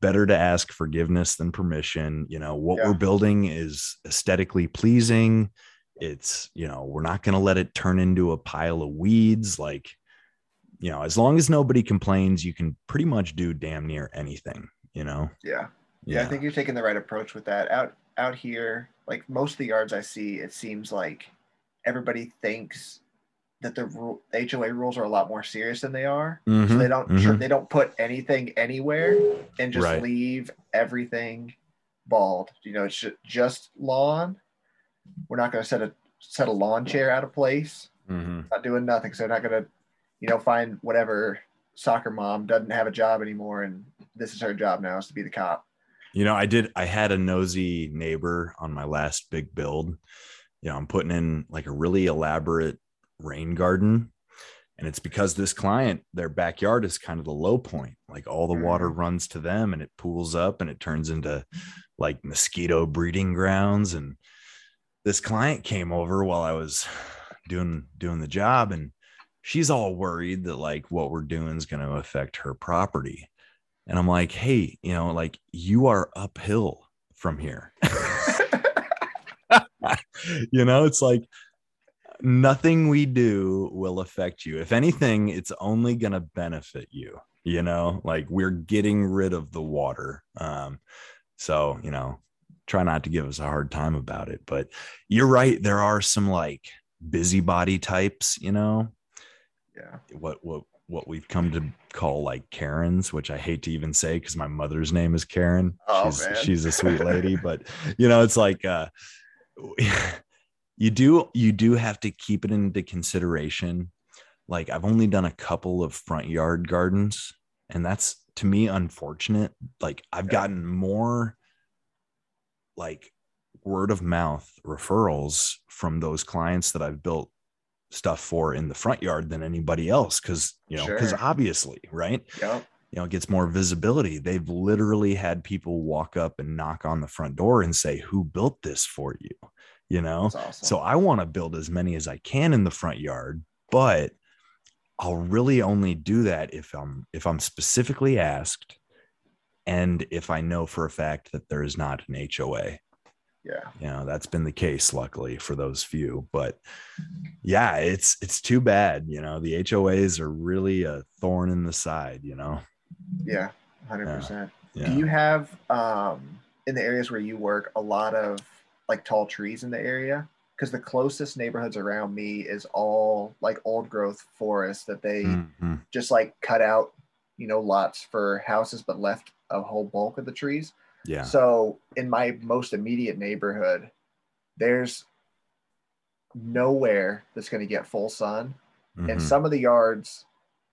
better to ask forgiveness than permission. You know what Yeah. we're building is aesthetically pleasing. It's you know we're not going to let it turn into a pile of weeds. Like you know as long as nobody complains you can pretty much do damn near anything you know Yeah. Yeah, I think you're taking the right approach with that. Out out here, like most of the yards I see, it seems like everybody thinks that the ru- HOA rules are a lot more serious than they are. So Mhm, they don't mhm. they don't put anything anywhere and just Right. leave everything bald. You know, it's just lawn. We're not going to set a set a lawn chair out of place. Mhm. Not doing nothing. So they're not going to, you know, find whatever soccer mom doesn't have a job anymore, and this is her job now is to be the cop. You know, I did. I had a nosy neighbor on my last big build. You know, I'm putting in like a really elaborate rain garden, and it's because this client, their backyard is kind of the low point. Like all the water mm-hmm. runs to them, and it pools up, and it turns into like mosquito breeding grounds. And this client came over while I was doing doing the job, and she's all worried that like what we're doing is going to affect her property. And I'm like, hey, you know, like you are uphill from here. you know, it's like nothing we do will affect you. If anything, it's only going to benefit you. You know, like we're getting rid of the water. Um, so, you know, try not to give us a hard time about it. But you're right. There are some like busybody types, you know, Yeah. what what what we've come to call like Karens, which I hate to even say because my mother's name is Karen. Oh, she's man. she's a sweet lady, but you know, it's like uh you do you do have to keep it into consideration. Like I've only done a couple of front yard gardens, and that's to me unfortunate. Like I've Yeah. gotten more like word of mouth referrals from those clients that I've built stuff for in the front yard than anybody else because you know because Sure. obviously right Yep. you know it gets more visibility they've literally had people walk up and knock on the front door and say who built this for you you know awesome. so I want to build as many as I can in the front yard, but I'll really only do that if I'm if I'm specifically asked and if I know for a fact that there is not an HOA. Yeah. You know, that's been the case luckily for those few, but yeah, it's it's too bad, you know. The HOAs are really a thorn in the side, you know. Yeah. Hundred percent. Yeah. Do you have um in the areas where you work a lot of like tall trees in the area? Because the closest neighborhoods around me is all like old growth forest that they Mhm. just like cut out, you know, lots for houses, but left a whole bulk of the trees. Yeah. So in my most immediate neighborhood, there's nowhere that's going to get full sun, and Mhm. some of the yards,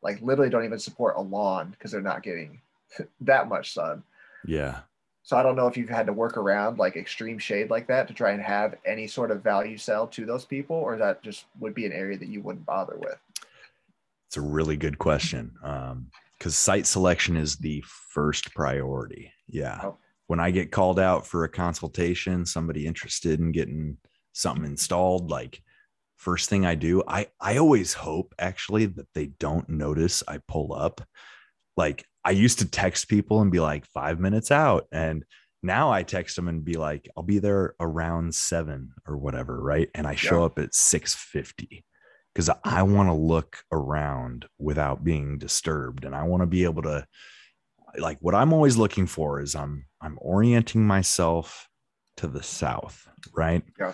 like literally, don't even support a lawn because they're not getting that much sun. Yeah. So I don't know if you've had to work around like extreme shade like that to try and have any sort of value sell to those people, or that just would be an area that you wouldn't bother with. It's a really good question. Um, because site selection is the first priority. Yeah. Oh. When I get called out for a consultation, somebody interested in getting something installed, like first thing I do, I I always hope actually that they don't notice I pull up. Like I used to text people and be like five minutes out, and now I text them and be like, I'll be there around seven or whatever, right? And I show Yeah. up at six fifty because I want to look around without being disturbed, and I want to be able to like what I'm always looking for is I'm I'm orienting myself to the south, right? Yeah.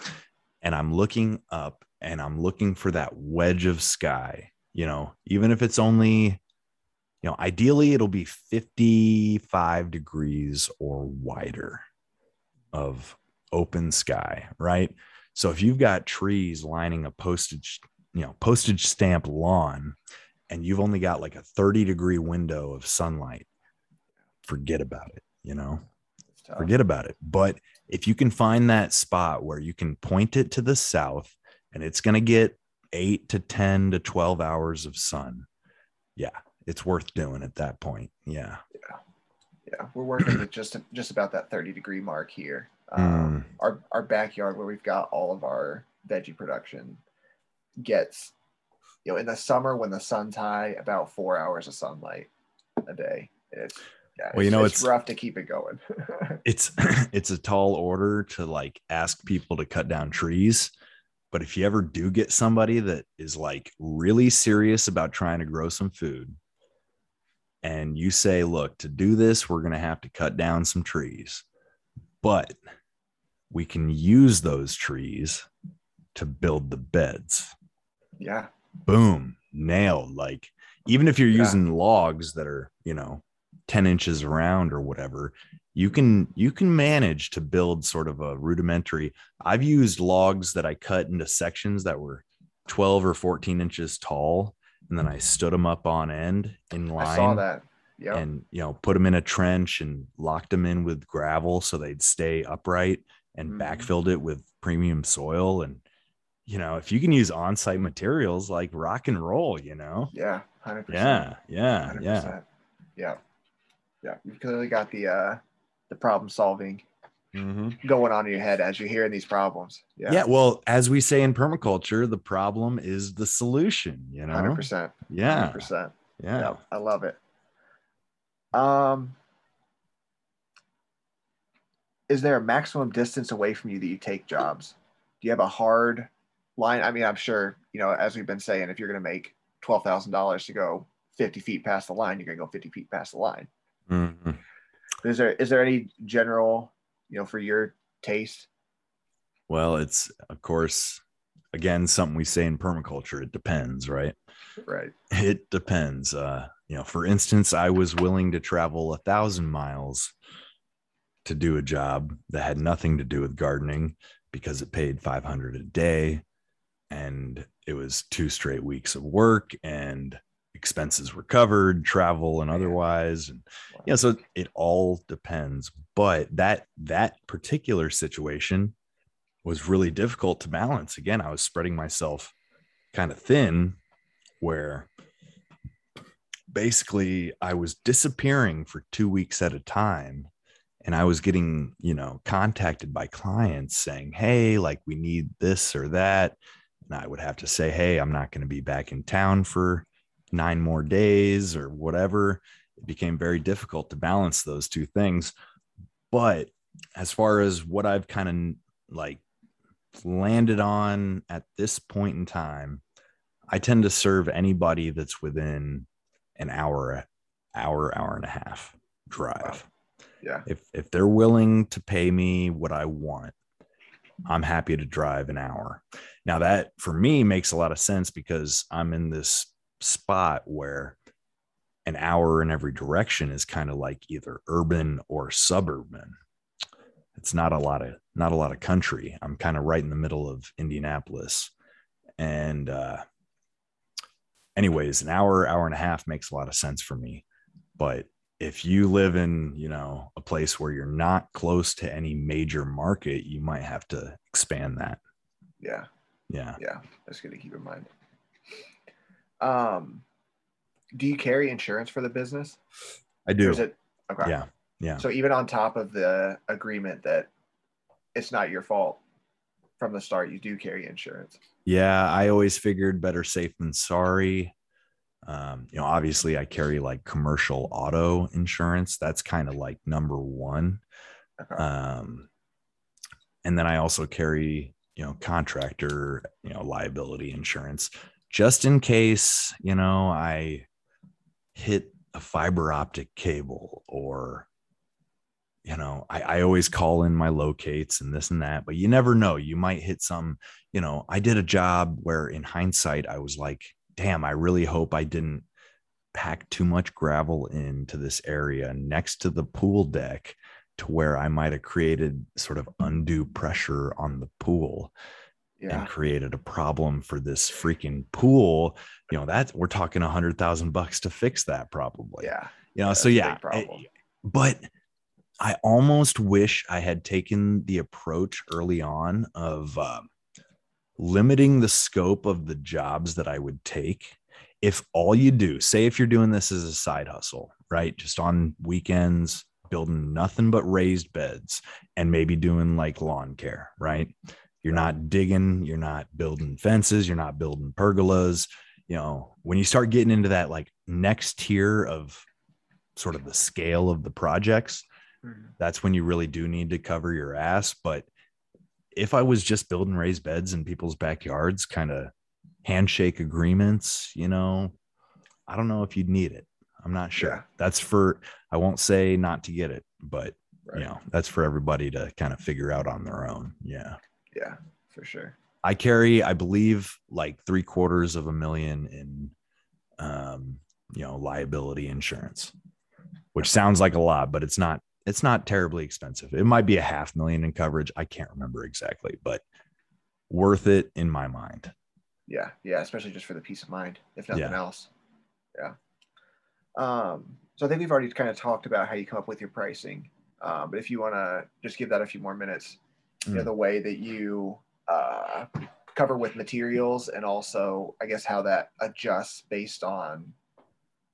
And I'm looking up and I'm looking for that wedge of sky, you know, even if it's only, you know, ideally it'll be 55 degrees or wider of open sky, right? So if you've got trees lining a postage, you know, postage stamp lawn and you've only got like a 30 degree window of sunlight, forget about it, you know forget about it. But if you can find that spot where you can point it to the south and it's going to get eight to 10 to 12 hours of sun, yeah, it's worth doing at that point. Yeah. Yeah, we're working with just just about that 30 degree mark here. Mm. Um, Our our backyard where we've got all of our veggie production gets, you know, in the summer when the sun's high, about four hours of sunlight a day. It's yeah, Well, you know, it's, it's- rough to keep it going. It's it's a tall order to like ask people to cut down trees. But if you ever do get somebody that is like really serious about trying to grow some food, and you say, look, to do this, we're going to have to cut down some trees, but we can use those trees to build the beds. yeah, Boom, nailed. Like, even if you're Yeah. using logs that are, you know, 10 inches around or whatever, you can you can manage to build sort of a rudimentary. I've used logs that I cut into sections that were 12 or 14 inches tall, and then I stood them up on end in line I saw that. Yeah, and you know put them in a trench and locked them in with gravel so they'd stay upright and Mhm. backfilled it with premium soil and you know if you can use on-site materials like rock and roll you know yeah, hundred percent. yeah yeah yeah 100%. Yeah. Yeah. You've clearly got the uh the problem solving going on in your head as you're hearing these problems. Yeah. yeah well as we say in permaculture the problem is the solution you know Hundred percent. yeah Hundred percent. yeah Yeah. I love it. Um is there a maximum distance away from you that you take jobs? Do you have a hard line? I mean, I'm sure, you know, as we've been saying, if you're gonna make twelve thousand dollars to go 50 feet past the line, you're gonna go 50 feet past the line. Mhm. Is there is there any general, you know, for your taste? well it's of course again something we say in permaculture it depends right Right. It depends. Uh, you know, for instance, I was willing to travel a thousand miles to do a job that had nothing to do with gardening because it paid 500 a day and it was two straight weeks of work and expenses were covered, travel and otherwise. And yeah, so it all depends. But that that particular situation was really difficult to balance. Again, I was spreading myself kind of thin where basically I was disappearing for two weeks at a time. And I was getting, you know, contacted by clients saying, Hey, like we need this or that. And I would have to say, Hey, I'm not going to be back in town for nine more days or whatever. It became very difficult to balance those two things. But as far as what I've kind of like landed on at this point in time, I tend to serve anybody that's within an hour, hour, hour and a half drive. Yeah. If if they're willing to pay me what I want, I'm happy to drive an hour. Now that for me makes a lot of sense because I'm in this spot where an hour in every direction is kind of like either urban or suburban. It's not a lot of not a lot of country. I'm kind of right in the middle of Indianapolis. And uh anyways, an hour, hour and a half makes a lot of sense for me. But if you live in, you know, a place where you're not close to any major market, you might have to expand that. Yeah. Yeah. Yeah. That's good to keep in mind. Um, do you carry insurance for the business? I do. is it okay? Yeah. Yeah. So even on top of the agreement that it's not your fault from the start, you do carry insurance. Yeah, I always figured better safe than sorry. Um, you know, obviously I carry like commercial auto insurance. That's kind of like number one. Okay. Um, and then I also carry, you know, contractor, you know, liability insurance just in case, you know, I hit a fiber optic cable or you know, I, I always call in my locates and this and that, but you never know. You might hit some, you know, I did a job where in hindsight, I was like, damn, I really hope I didn't pack too much gravel into this area next to the pool deck to where I might have created sort of undue pressure on the pool yeah. and created a problem for this freaking pool. You know, that we're talking a hundred thousand bucks to fix that probably. Yeah. You know, that's so yeah, but I almost wish I had taken the approach early on of um, limiting the scope of the jobs that I would take. If all you do, say, if you're doing this as a side hustle, right? Just on weekends, building nothing but raised beds and maybe doing like lawn care, right? You're not digging, you're not building fences, you're not building pergolas. You know, when you start getting into that like next tier of sort of the scale of the projects, Mhm. that's when you really do need to cover your ass. But if I was just building raised beds in people's backyards, kind of handshake agreements, you know, I don't know if you'd need it. I'm not sure. Yeah. That's for, I won't say not to get it, but Right. you know, that's for everybody to kind of figure out on their own. Yeah. Yeah, for sure. I carry, I believe, like three quarters of a million in, um, you know, liability insurance, which sounds like a lot, but it's not. It's not terribly expensive. It might be a half million in coverage. I can't remember exactly, but worth it in my mind. Yeah, yeah, especially just for the peace of mind, if nothing Yeah. else. Yeah. Um, so I think we've already kind of talked about how you come up with your pricing. Um, but if you want to just give that a few more minutes, you know, Mm. the way that you uh, cover with materials and also, I guess, how that adjusts based on,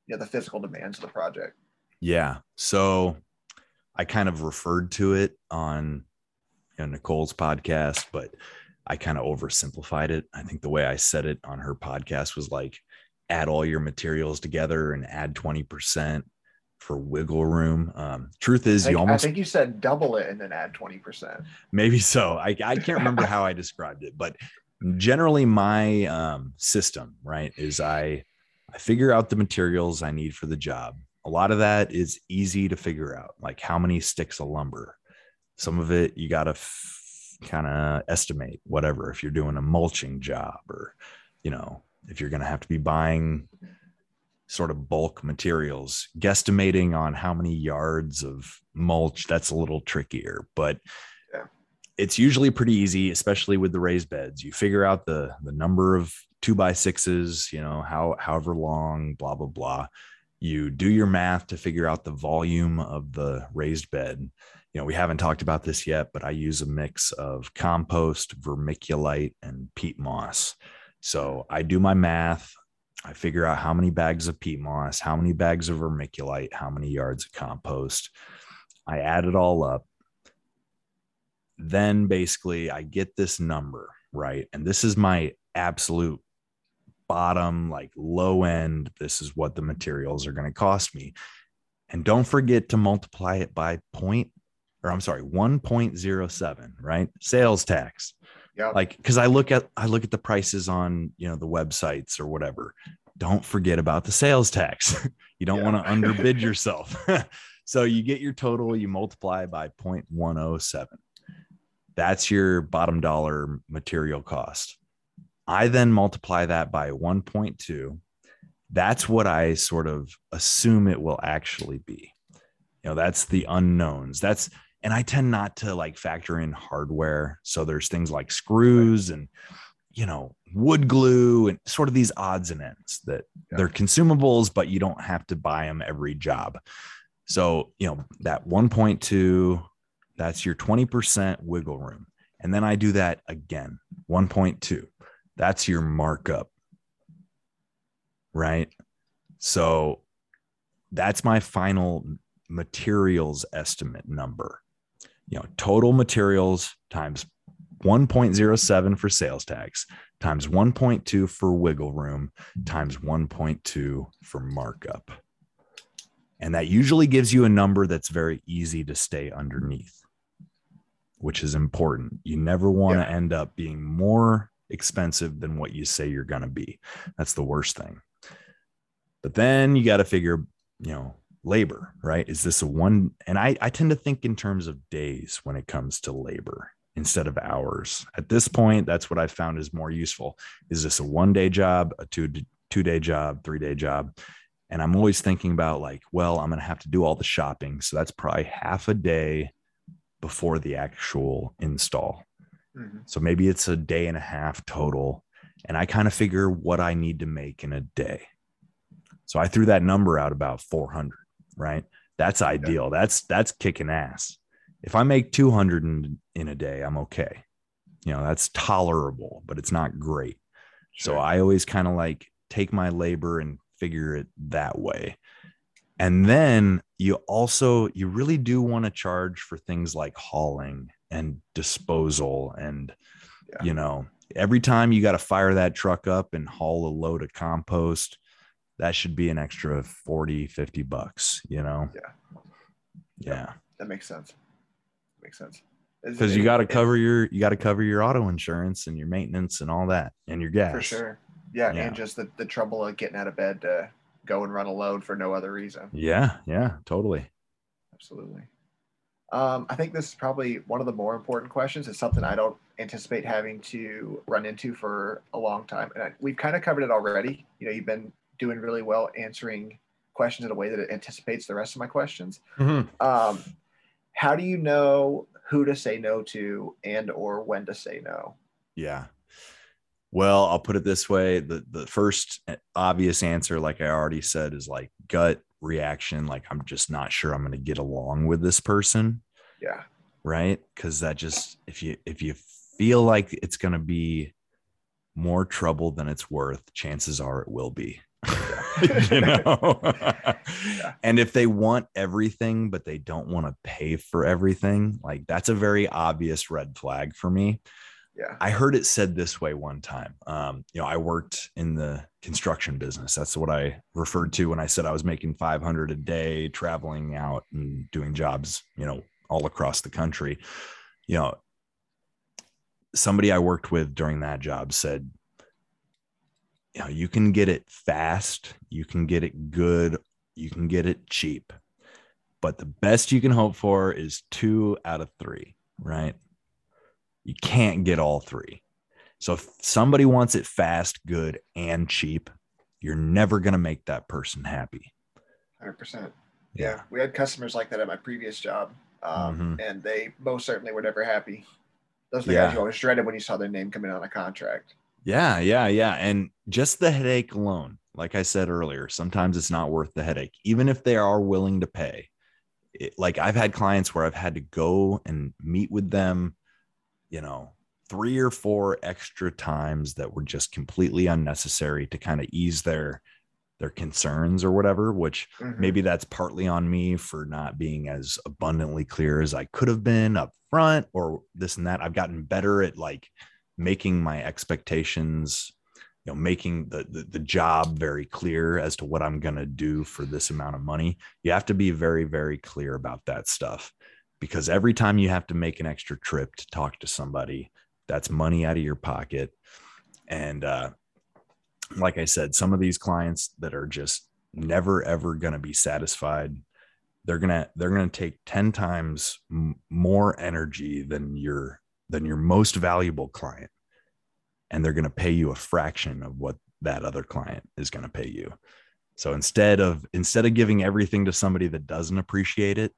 you know, the physical demands of the project. Yeah. So I kind of referred to it on you know, Nicole's podcast, but I kind of oversimplified it. I think the way I said it on her podcast was like add all your materials together and add 20% for wiggle room. Um, truth is, think, you almost. I think you said double it and then add 20%. maybe so. I, I can't remember how I described it, but generally my um, system, right, is I I figure out the materials I need for the job. A lot of that is easy to figure out, like how many sticks of lumber. Some of it you got to f- kind of estimate, whatever, if you're doing a mulching job or, you know, if you're going to have to be buying sort of bulk materials, guesstimating on how many yards of mulch, that's a little trickier. But it's usually pretty easy, especially with the raised beds. You figure out the the number of two by sixes, you know, how however long, blah blah blah. you do your math to figure out the volume of the raised bed. You know, we haven't talked about this yet, but I use a mix of compost, vermiculite, and peat moss. So I do my math. I figure out how many bags of peat moss, how many bags of vermiculite, how many yards of compost. I add it all up. Then basically I get this number, right? And this is my absolute bottom, like low end. This is what the materials are going to cost me. And don't forget to multiply it by point, or I'm sorry, 1.07, right? Sales tax Yeah. like because i look at i look at the prices on you know the websites or whatever. Don't forget about the sales tax. You don't Yeah. want to underbid yourself. So you get your total you multiply by 0.107 that's your bottom dollar material cost. I then multiply that by 1.2 that's what i sort of assume it will actually be. You know that's the unknowns. That's and I tend not to like factor in hardware. So there's things like screws and you know wood glue and sort of these odds and ends that Yeah. they're consumables, but you don't have to buy them every job. So you know that 1.2, that's your 20% wiggle room, and then I do that again, 1.2. That's your markup, right? So that's my final materials estimate number you know, total materials times 1.07 for sales tax times 1.2 for wiggle room times 1.2 for markup. And that usually gives you a number that's very easy to stay underneath, which is important. You never want to Yeah. end up being more expensive than what you say you're going to be. That's the worst thing. But then you got to figure, you know, labor, right? Is this a one? And I, I tend to think in terms of days when it comes to labor instead of hours. At this point, that's what I found is more useful. Is this a one day job, a two two day job, three day job? And I'm always thinking about like, well, I'm going to have to do all the shopping. So that's probably half a day before the actual install. Mhm. So maybe it's a day and a half total. And I kind of figure what I need to make in a day. So I threw that number out about 400, right? That's ideal. That's that's kicking ass. If I make 200 in, in a day, I'm okay. You know, that's tolerable, but it's not great. So I always kind of like take my labor and figure it that way. And then you also you really do want to charge for things like hauling and disposal and Yeah. you know, every time you got to fire that truck up and haul a load of compost, that should be an extra 40, 50 bucks, you know? Yeah. Yeah. that makes sense. Makes sense. Because you got to cover your you got to cover your auto insurance and your maintenance and all that and your gas. for sure. Yeah, Yeah. and just the, the trouble of getting out of bed to go and run a load for no other reason. Yeah, yeah, totally. Absolutely. Um, I think this is probably one of the more important questions. It's something I don't anticipate having to run into for a long time. And I, we've kind of covered it already. You know, you've been doing really well answering questions in a way that it anticipates the rest of my questions. Um, how do you know who to say no to and or when to say no? Yeah. Well, I'll put it this way: the the first obvious answer, like I already said, is like gut reaction. Like I'm just not sure I'm going to get along with this person, Yeah. right? Because that just if you if you feel like it's going to be more trouble than it's worth, chances are it will be. you know and if they want everything but they don't want to pay for everything like that's a very obvious red flag for me Yeah. I heard it said this way one time. Um, you know, I worked in the construction business. That's what I referred to when I said I was making 500 a day, traveling out and doing jobs, you know, all across the country. You know, somebody I worked with during that job said, you know, you can get it fast, you can get it good, you can get it cheap, but the best you can hope for is two out of three, right? You can't get all three. So if somebody wants it fast, good, and cheap, you're never going to make that person happy. 100%. Yeah, we had customers like that at my previous job, um, Mhm. and they most certainly were never happy. Those are the Yeah. guys you always dreaded when you saw their name coming on a contract. Yeah, yeah, yeah. And just the headache alone, like I said earlier, sometimes it's not worth the headache, even if they are willing to pay. It, like I've had clients where I've had to go and meet with them, you know, three or four extra times that were just completely unnecessary to kind of ease their their concerns or whatever which Mhm. maybe that's partly on me for not being as abundantly clear as i could have been up front or this and that i've gotten better at like making my expectations you know making the the, the job very clear as to what i'm going to do for this amount of money you have to be very very clear about that stuff. Because every time you have to make an extra trip to talk to somebody that's money out of your pocket. And uh like i said some of these clients that are just never ever going to be satisfied they're going to they're going to take 10 times m- more energy than your than your most valuable client. And they're going to pay you a fraction of what that other client is going to pay you. So instead of instead of giving everything to somebody that doesn't appreciate it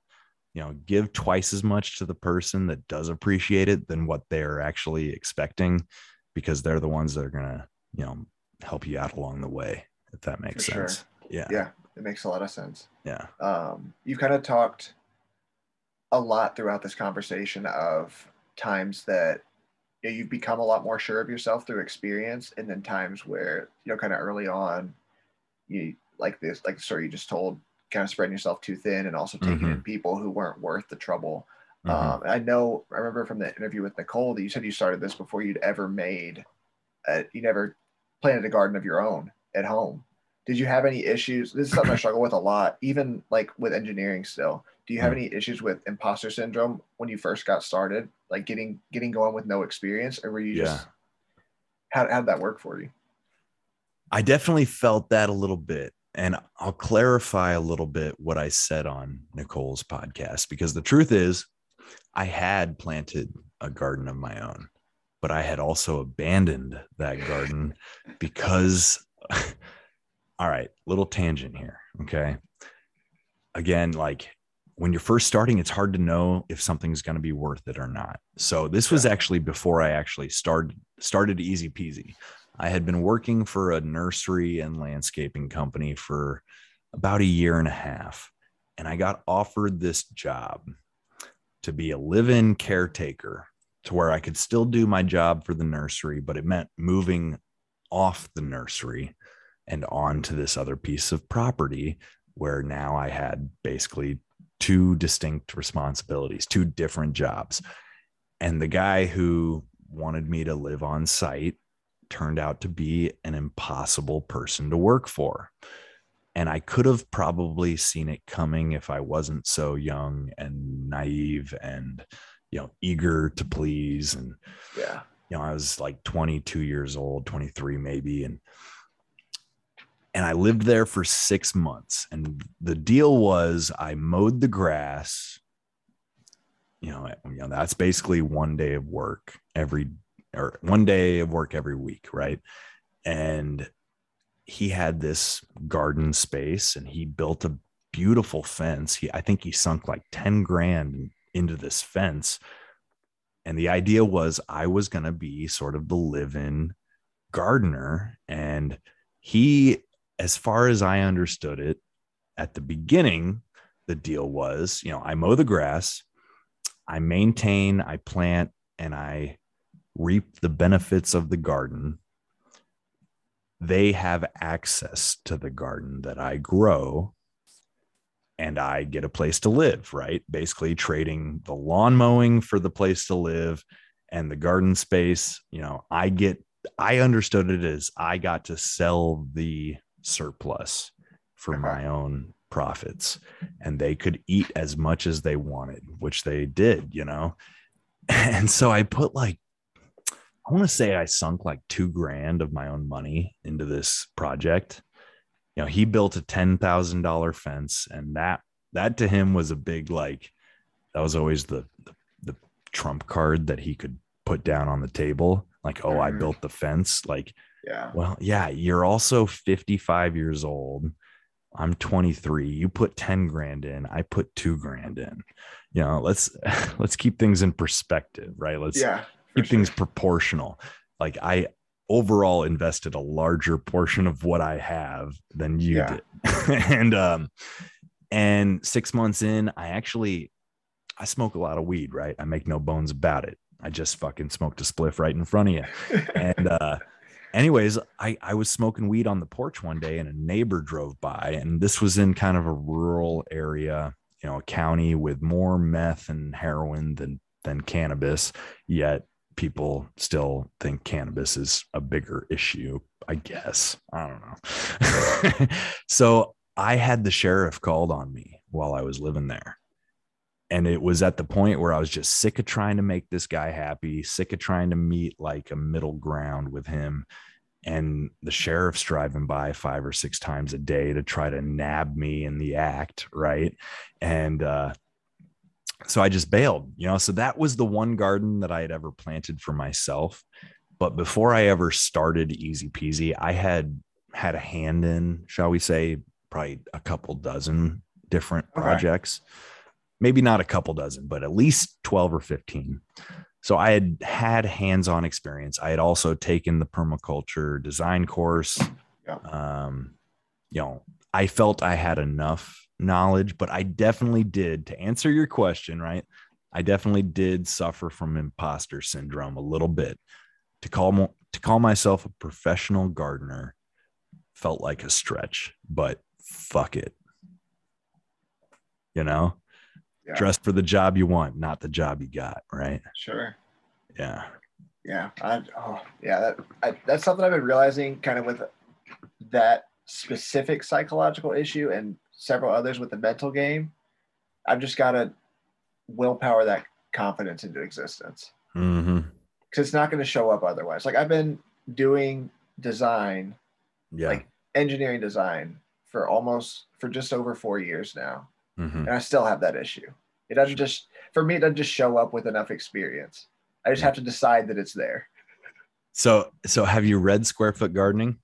you know give twice as much to the person that does appreciate it than what they're actually expecting because they're the ones that are going to you know help you out along the way if that makes For sure. sense. Yeah. Yeah, it makes a lot of sense. yeah. Um, you've kind of talked a lot throughout this conversation of times that you know, you've become a lot more sure of yourself through experience, and then times where you know, kind of early on, you like this, like the story you just told, kind of spreading yourself too thin, and also taking in people who weren't worth the trouble. Mhm. Um, I know, I remember from the interview with Nicole that you said you started this before you'd ever made, a, you never planted a garden of your own at home. Did you have any issues? This is something I struggle with a lot, even like with engineering still. Do you have Hmm. any issues with imposter syndrome when you first got started, like getting getting going with no experience, or were you Yeah. just how how'd that work for you? I definitely felt that a little bit. And I'll clarify a little bit what I said on Nicole's podcast because the truth is, I had planted a garden of my own, but I had also abandoned that garden because, all right, little tangent here. Okay. Again, like when you're first starting, it's hard to know if something's going to be worth it or not. So this was actually before I actually started started easy peasy. I had been working for a nursery and landscaping company for about a year and a half. And I got offered this job to be a live in caretaker to where I could still do my job for the nursery, but it meant moving off the nursery and onto this other piece of property where now I had basically two distinct responsibilities, two different jobs. And the guy who wanted me to live on site turned out to be an impossible person to work for. And I could have probably seen it coming if I wasn't so young and naive and, you know, eager to please. And, Yeah, you know, I was like 22 years old, 23 maybe. And, and I lived there for six months. And the deal was I mowed the grass. You know, you know, that's basically one day of work every or one day of work every week, right? And he had this garden space and he built a beautiful fence. He I think he sunk like 10 grand into this fence. And the idea was I was going to be sort of the live-in gardener and he as far as I understood it at the beginning the deal was, you know, I mow the grass, I maintain, I plant and I reap the benefits of the garden. They have access to the garden that I grow and I get a place to live, right? Basically, trading the lawn mowing for the place to live and the garden space. You know, I get, I understood it as I got to sell the surplus for Okay. my own profits and they could eat as much as they wanted, which they did, you know? And so I put like, I want to say I sunk like two grand of my own money into this project. You know, he built a ten thousand dollar fence, and that that to him was a big like that was always the, the the trump card that he could put down on the table. Like, oh, I Mhm. built the fence. Like, yeah, well, yeah, you're also 55 years old. I'm 23. You put 10 grand in. I put two grand in. You know, let's let's keep things in perspective, right? Let's yeah. keep sure. things proportional. Like I overall invested a larger portion of what I have than you Yeah. did. and um and 6 months in, I actually I smoke a lot of weed, right? I make no bones about it. I just fucking smoked a spliff right in front of you. And uh anyways, I I was smoking weed on the porch one day and a neighbor drove by and this was in kind of a rural area, you know, a county with more meth and heroin than than cannabis, yet people still think cannabis is a bigger issue, I guess. I don't know. so I had the sheriff called on me while I was living there. And it was at the point where I was just sick of trying to make this guy happy, sick of trying to meet like a middle ground with him. And the sheriff's driving by five or six times a day to try to nab me in the act. Right. And, uh, so I just bailed, you know. So that was the one garden that I had ever planted for myself. But before I ever started Easy Peasy, I had had a hand in, shall we say, probably a couple dozen different Okay. projects. Maybe not a couple dozen, but at least 12 or 15. So I had had hands on experience. I had also taken the permaculture design course. Yeah. Um, you know, I felt I had enough knowledge, but I definitely did to answer your question, right? I definitely did suffer from imposter syndrome a little bit. To call mo- to call myself a professional gardener felt like a stretch, but fuck it. You know, Yeah. dress for the job you want, not the job you got, right? Sure. Yeah. Yeah. I, oh, yeah. That, I, that's something I've been realizing kind of with that specific psychological issue and several others with the mental game. I've just got to willpower that confidence into existence Mm-hmm. because it's not going to show up otherwise. Like I've been doing design, Yeah. like engineering design for almost for just over four years now. Mhm. and I still have that issue. It doesn't just for me. It doesn't just show up with enough experience. I just have to decide that it's there. So, so have you read Square Foot Gardening?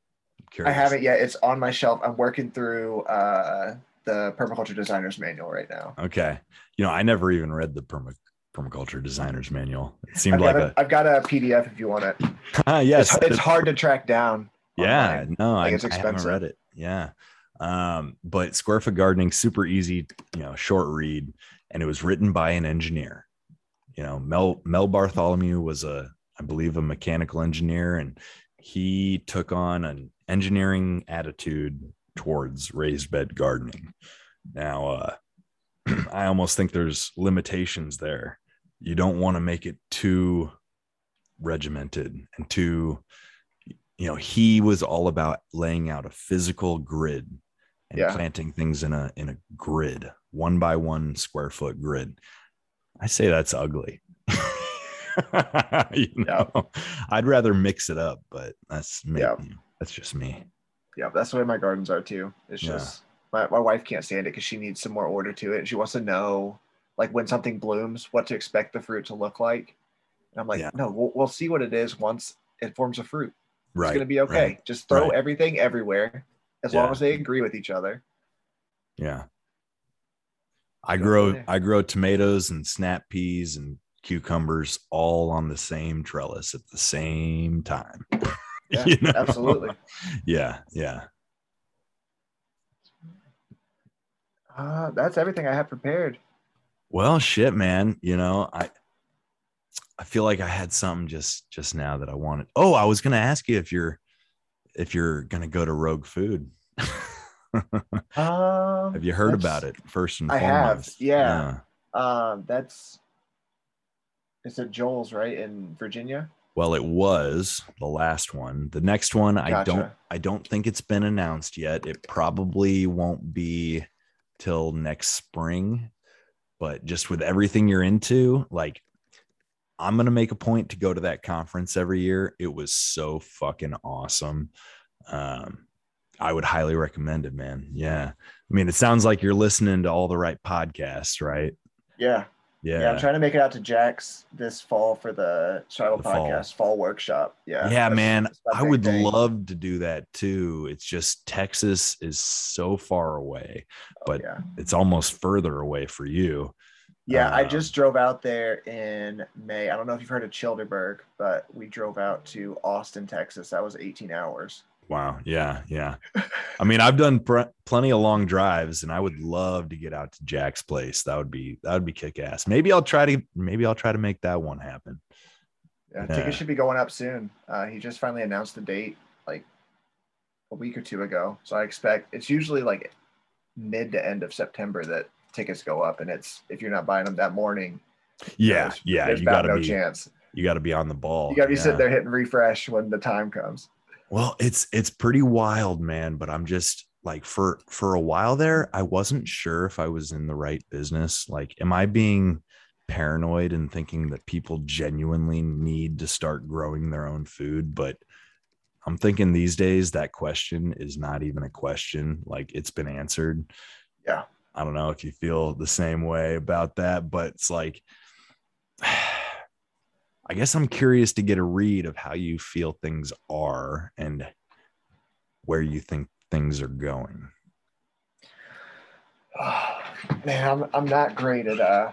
I haven't yet. It's on my shelf. I'm working through uh, the permaculture designer's manual right now. Okay. You know, I never even read the perma- permaculture designer's manual. It seemed I've like a, a, I've got a PDF if you want it. Yes. it's, it's hard to track down. Yeah, online. no, I, it's I haven't read it. Yeah. Um, but Square Foot Gardening, super easy, you know, short read, and it was written by an engineer. You know, Mel Mel Bartholomew was a, I believe, a mechanical engineer, and he took on an engineering attitude towards raised bed gardening. Now, uh, I almost think there's limitations there. You don't want to make it too regimented and too you know he was all about laying out a physical grid and Yeah. planting things in a in a grid one by one square foot grid i say that's ugly you know i'd rather mix it up but that's me Yeah. that's just me Yeah, that's the way my gardens are too. It's Yeah. just my, my wife can't stand it because she needs some more order to it. She wants to know like when something blooms, what to expect the fruit to look like. And I'm like, Yeah. no, we'll, we'll see what it is once it forms a fruit. right It's gonna be okay. right. Just throw right. everything everywhere as long as they agree with each other. yeah i grow i grow tomatoes and snap peas and cucumbers all on the same trellis at the same time Yeah, You know? absolutely. yeah yeah Uh, that's everything I have prepared. Well, shit, man. You know, I I feel like I had something just just now that I wanted. Oh, I was gonna ask you if you're if you're gonna go to Rogue Food. Um, have you heard about it first and I have, foremost? yeah. Um, that's it's at Joel's, right in Virginia. Well, it was the last one. The next one, I don't I don't think it's been announced yet. It probably won't be till next spring. But just with everything you're into, like I'm going to make a point to go to that conference every year. It was so fucking awesome. Um I would highly recommend it, man. Yeah. I mean, it sounds like you're listening to all the right podcasts, right? Yeah, Yeah. yeah. I'm trying to make it out to Jack's this fall for the Shuttle The fall. Podcast fall workshop. Yeah, yeah, that's- man. that's I would thing. love to do that too. It's just Texas is so far away, Oh, but yeah, it's almost further away for you. Yeah, I Um, just drove out there in May. I don't know if you've heard of Childerberg, but we drove out to Austin, Texas. That was 18 hours. Wow. Yeah. Yeah. I mean, I've done pr- plenty of long drives and I would love to get out to Jack's place. That would be, that would be kick ass. Maybe I'll try to, maybe I'll try to make that one happen. Yeah, Yeah. tickets should be going up soon. Uh, he just finally announced the date like a week or two ago. So I expect it's usually like mid to end of September that tickets go up. And it's if you're not buying them that morning, Yeah. there's- Yeah. there's You about gotta no be, chance. you gotta be on the ball. You got to be Yeah. sitting there hitting refresh when the time comes. Well, it's it's pretty wild, man, but I'm just like for for a while there, I wasn't sure if I was in the right business. Like am I being paranoid and thinking that people genuinely need to start growing their own food, but I'm thinking these days that question is not even a question. Like it's been answered. Yeah. I don't know if you feel the same way about that, but it's like I guess I'm curious to get a read of how you feel things are and where you think things are going. Man, I'm I'm not great at uh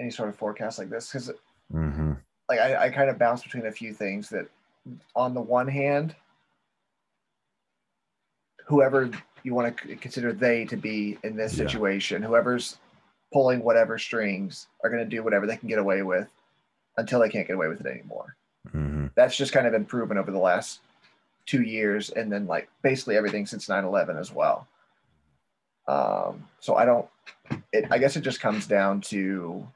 any sort of forecast like this because Mm-hmm. like I, I kind of bounce between a few things that on the one hand whoever you want to consider they to be in this Yeah. situation whoever's pulling whatever strings are going to do whatever they can get away with until they can't get away with it anymore Mm-hmm. that's just kind of been proven over the last two years and then like basically everything since 9-11 as well um, so i don't it, i guess it just comes down to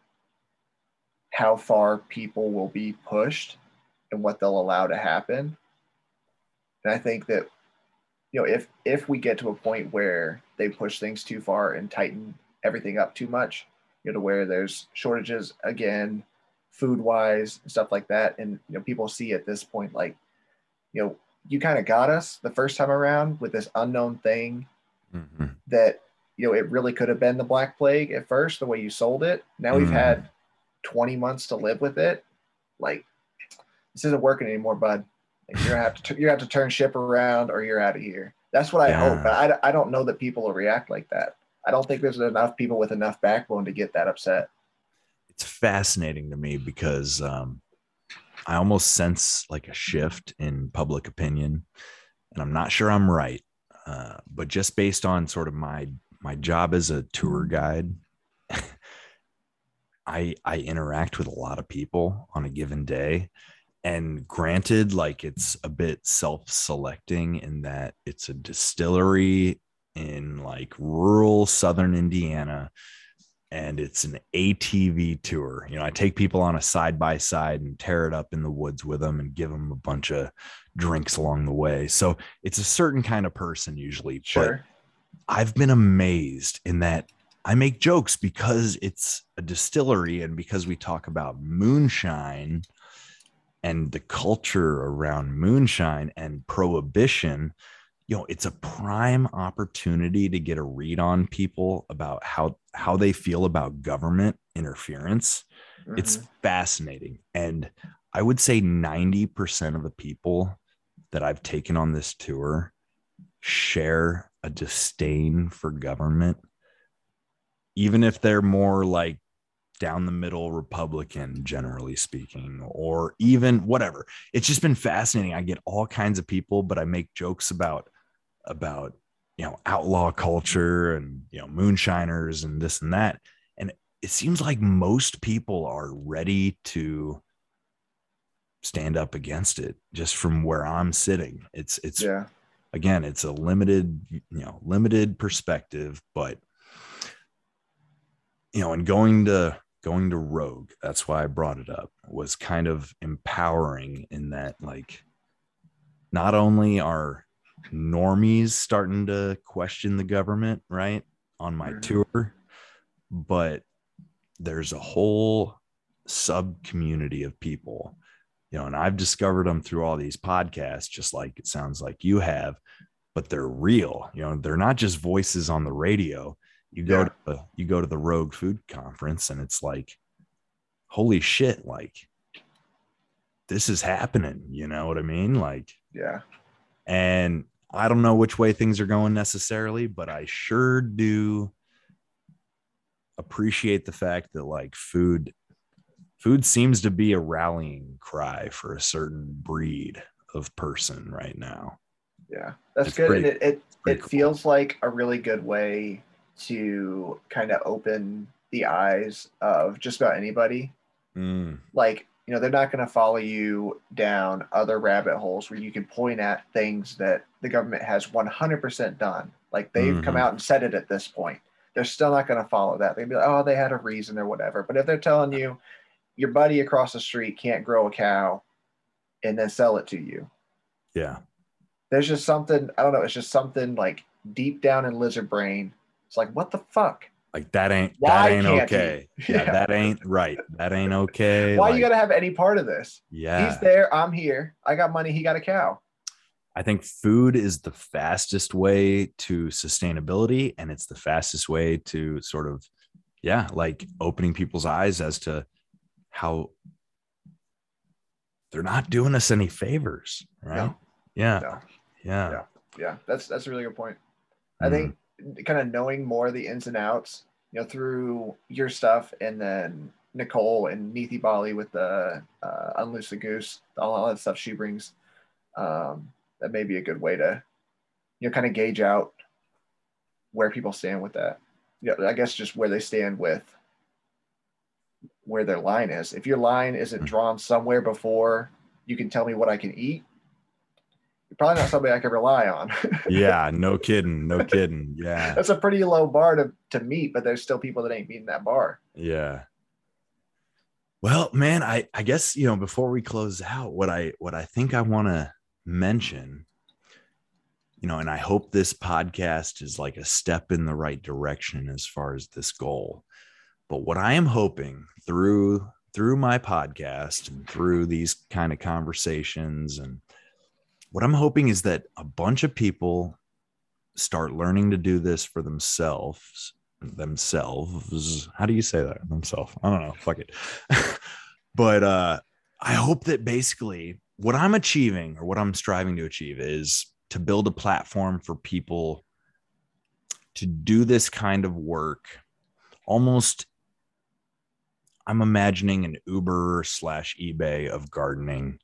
how far people will be pushed and what they'll allow to happen and i think that you know if if we get to a point where they push things too far and tighten everything up too much you know to where there's shortages again food wise stuff like that and you know people see at this point like you know you kind of got us the first time around with this unknown thing Mm-hmm. that you know it really could have been the black plague at first the way you sold it now we've Mm. had 20 months to live with it like this isn't working anymore bud like, you're gonna have to you have to turn ship around or you're out of here that's what i Yeah. hope but I, I don't know that people will react like that i don't think there's enough people with enough backbone to get that upset It's fascinating to me because um, I almost sense like a shift in public opinion, and I'm not sure I'm right. Uh, but just based on sort of my my job as a tour guide, I I interact with a lot of people on a given day. And granted, like it's a bit self-selecting in that it's a distillery in like rural southern Indiana and it's an ATV tour. You know, I take people on a side by side and tear it up in the woods with them and give them a bunch of drinks along the way. So it's a certain kind of person usually. But sure I've been amazed in that I make jokes because it's a distillery and because we talk about moonshine and the culture around moonshine and prohibition. You know, it's a prime opportunity to get a read on people about how how they feel about government interference. It's Mhm. fascinating. And I would say 90% of the people that I've taken on this tour share a disdain for government, even if they're more like down the middle Republican, generally speaking, or even whatever. It's just been fascinating. I get all kinds of people, but I make jokes about about you know outlaw culture and you know moonshiners and this and that and it seems like most people are ready to stand up against it just from where i'm sitting it's it's yeah again it's a limited you know limited perspective but you know and going to going to rogue that's why i brought it up was kind of empowering in that like not only are normies starting to question the government right on my Mhm. tour but there's a whole sub community of people you know and i've discovered them through all these podcasts just like it sounds like you have but they're real you know they're not just voices on the radio you go Yeah. to the, you go to the rogue food conference and it's like holy shit like this is happening you know what i mean like yeah and I don't know which way things are going necessarily, but I sure do. appreciate the fact that like food food seems to be a rallying cry for a certain breed of person right now. Yeah, that's It's good. pretty- and it it, it cool. feels like a really good way to kind of open the eyes of just about anybody. Mm, Like, you know, they're not going to follow you down other rabbit holes where you can point at things that the government has 100% done. Like they've come Mhm. out and said it at this point. They're still not going to follow that. They'd be like, oh, they had a reason or whatever. But if they're telling you your buddy across the street can't grow a cow and then sell it to you, yeah. there's just something I don't know. It's just something like deep down in lizard brain. It's like, what the fuck? Like that ain't Why that ain't okay. Yeah, Yeah. that ain't right. That ain't okay. Why Like, you got to have any part of this? yeah. He's there. I'm here. I got money. He got a cow. I think food is the fastest way to sustainability and it's the fastest way to sort of yeah, like opening people's eyes as to how they're not doing us any favors, right? No. Yeah. No. Yeah. Yeah. Yeah, that's that's a really good point. Mm. I think kind of knowing more of the ins and outs, you know, through your stuff, and then Nicole and Neethi Bali with the uh, unloose the goose, all that stuff she brings. Um, that may be a good way to, you know, kind of gauge out where people stand with that. Yeah, I guess just where they stand with where their line is. If your line isn't Mhm. drawn somewhere before you can tell me what I can eat, probably not somebody I can rely on. yeah, no kidding. No kidding. Yeah. That's a pretty low bar to, to meet, but there's still people that ain't meeting that bar. Yeah. Well, man, I I guess you know before we close out, what I what I think I want to mention, you know, and I hope this podcast is like a step in the right direction as far as this goal. But what I am hoping through through my podcast and through these kind of conversations and what I'm hoping is that a bunch of people start learning to do this for themselves themselves. How do you say that? Themselves. I don't know. Fuck it. But uh i hope that basically what i'm achieving or what i'm striving to achieve is to build a platform for people to do this kind of work. Almost i'm imagining an uber slash ebay of gardening.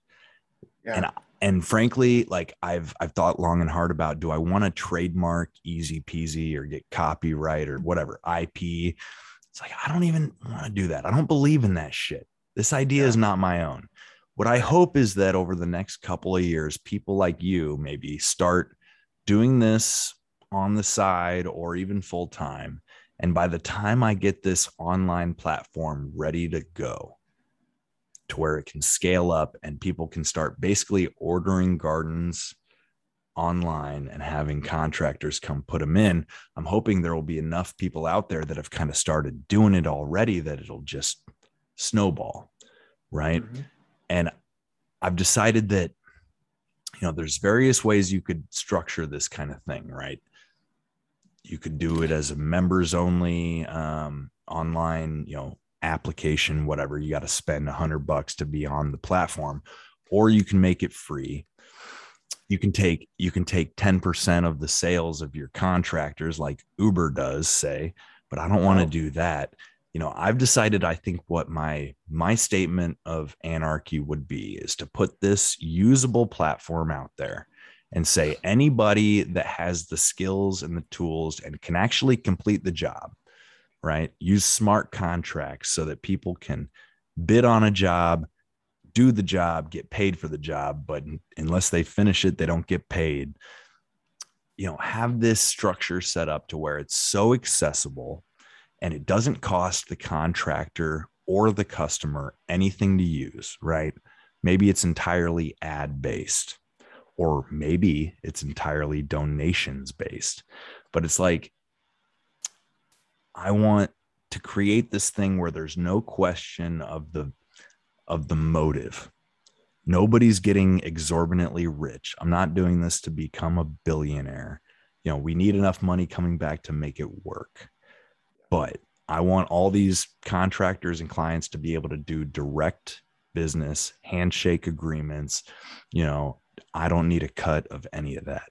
Yeah. And and frankly like i've i've thought long and hard about do i want to trademark easy peasy or get copyright or whatever ip it's like i don't even want to do that. I don't believe in that shit. This idea is not my own. What i hope is that over the next couple of years people like you maybe start doing this on the side or even full time. And by the time i get this online platform ready to go to where it can scale up and people can start basically ordering gardens online and having contractors come put them in. I'm hoping there will be enough people out there that have kind of started doing it already that it'll just snowball. Right. Mhm. And I've decided that, you know, there's various ways you could structure this kind of thing. Right. You could do it as a members only um, online, you know, application, whatever. You got to spend a hundred bucks to be on the platform, or you can make it free. You can take you can take 10% of the sales of your contractors like Uber does, say, but I don't want to do that. You know, I've decided I think what my my statement of anarchy would be is to put this usable platform out there and say anybody that has the skills and the tools and can actually complete the job right? Use smart contracts so that people can bid on a job, do the job, get paid for the job, but unless they finish it, they don't get paid. You know, have this structure set up to where it's so accessible and it doesn't cost the contractor or the customer anything to use, right? Maybe it's entirely ad based, or maybe it's entirely donations based, but it's like, I want to create this thing where there's no question of the of the motive. Nobody's getting exorbitantly rich. I'm not doing this to become a billionaire. You know, we need enough money coming back to make it work. But I want all these contractors and clients to be able to do direct business, handshake agreements. You know, I don't need a cut of any of that.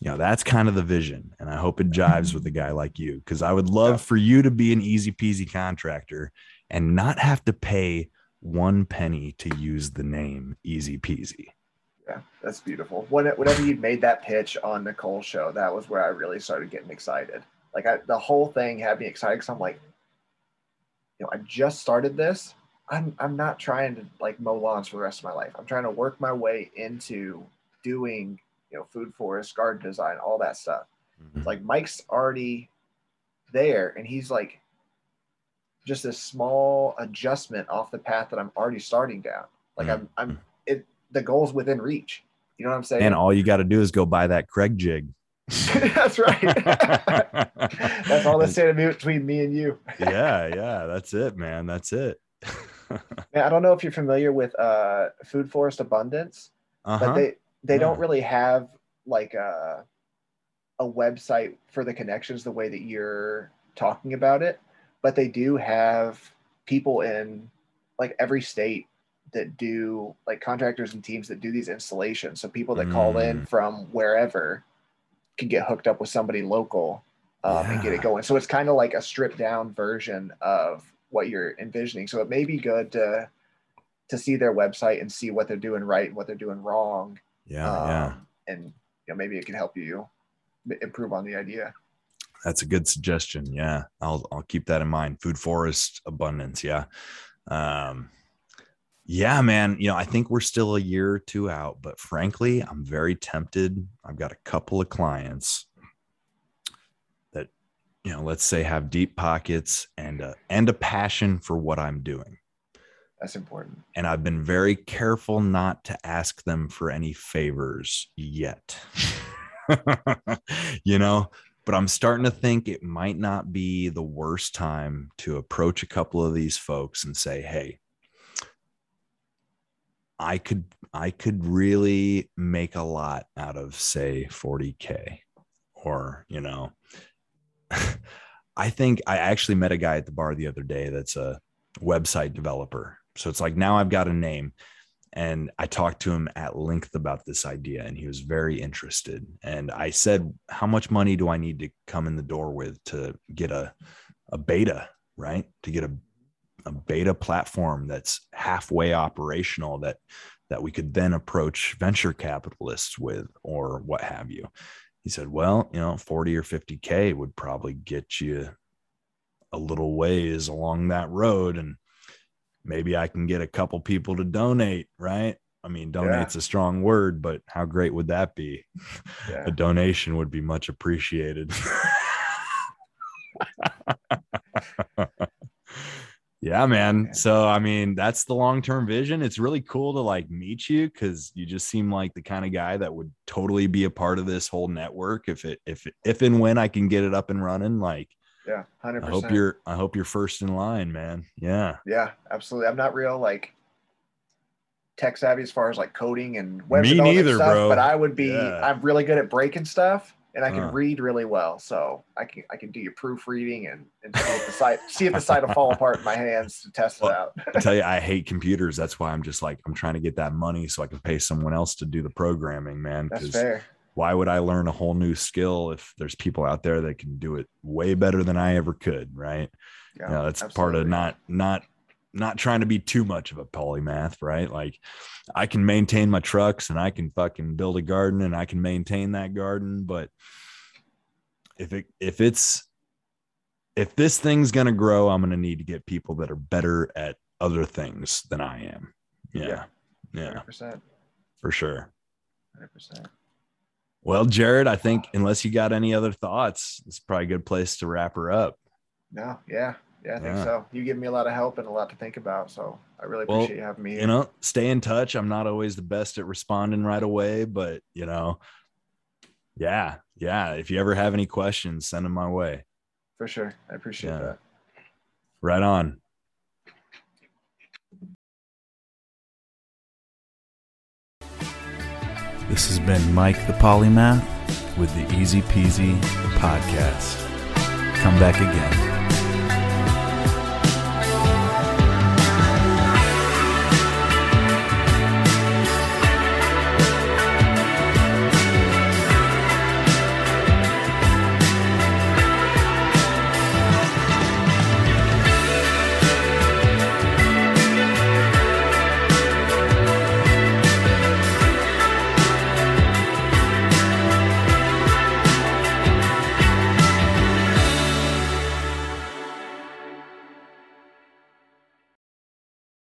You know that's kind of the vision and i hope it jives with a guy like you because i would love for you to be an easy peasy contractor and not have to pay one penny to use the name easy peasy Yeah, that's beautiful. When, whenever you made that pitch on Nicole's show, that was where I really started getting excited. Like I, the whole thing had me excited because I'm like, you know, I just started this. I'm I'm not trying to like mow lawns for the rest of my life. I'm trying to work my way into doing, you know, food forest, garden design, all that stuff. It's like Mike's already there, and he's like just a small adjustment off the path that I'm already starting down. Like I'm I'm it the goal's within reach. You know what I'm saying? and all you got to do is go buy that Kreg Jig That's right. That's all that's standing between me and you. yeah yeah that's it man that's it Man, I don't know if you're familiar with uh, Food Forest Abundance, uh-huh but they they don't really have like a a website for the connections the way that you're talking about it. But they do have people in like every state that do like contractors and teams that do these installations. So people that call in Mm. from wherever can get hooked up with somebody local um, and get it going. So it's kind of like a stripped down version of what you're envisioning. So it may be good to to see their website and see what they're doing right and what they're doing wrong. Yeah um, yeah And you know, maybe it can help you improve on the idea. That's a good suggestion. Yeah, I'll I'll keep that in mind. Food forest abundance. Yeah, um, yeah, man. You know, I think we're still a year or two out, but frankly, I'm very tempted. I've got a couple of clients that, you know, let's say have deep pockets and a, and a passion for what I'm doing. That's important. And I've been very careful not to ask them for any favors yet. you know, but I'm starting to think it might not be the worst time to approach a couple of these folks and say, "Hey, I could I could really make a lot out of say 40k or, you know, I think I actually met a guy at the bar the other day that's a website developer. So it's like now I've got a name and I talked to him at length about this idea and he was very interested. And I said, How much money do I need to come in the door with to get a, a beta, right? To get a, a beta platform that's halfway operational that that we could then approach venture capitalists with or what have you. He said, Well, you know, 40 or 50K would probably get you a little ways along that road. And maybe I can get a couple people to donate, right? I mean, donate's a strong word, but how great would that be? Yeah. A donation would be much appreciated. yeah, man. So, I mean, that's the long term vision. It's really cool to like meet you because you just seem like the kind of guy that would totally be a part of this whole network if it, if, if and when I can get it up and running. Like, Yeah. Hundred I hope you're, I hope you're first in line, man. Yeah. Yeah, absolutely. I'm not real like tech savvy as far as like coding and web Me neither, stuff, bro. but I would be. Yeah. I'm really good at breaking stuff, and I can Uh. read really well. So I can I can do your proofreading and, and see if the site see if the site will fall apart in my hands to test it out. I tell you, I hate computers. That's why I'm just like, I'm trying to get that money so I can pay someone else to do the programming, man. That's fair. Why would I learn a whole new skill if there's people out there that can do it way better than I ever could, right? Yeah, you know, that's part of not not not trying to be too much of a polymath, right? Like I can maintain my trucks and I can fucking build a garden and I can maintain that garden, but if it if it's if this thing's gonna grow, I'm gonna need to get people that are better at other things than I am. Yeah. Yeah, percent. for sure. Hundred percent. Well, Jared, I think unless you got any other thoughts, it's probably a good place to wrap her up. No, yeah, yeah, I think Yeah. so. You give me a lot of help and a lot to think about, so I really Well, appreciate you having me. you know, stay in touch. I'm not always the best at responding right away, but you know, yeah, yeah. If you ever have any questions, send them my way. for sure. I appreciate Yeah. that. Right on. This has been Mike the Polymath with the Easy Peasy podcast. Come back again.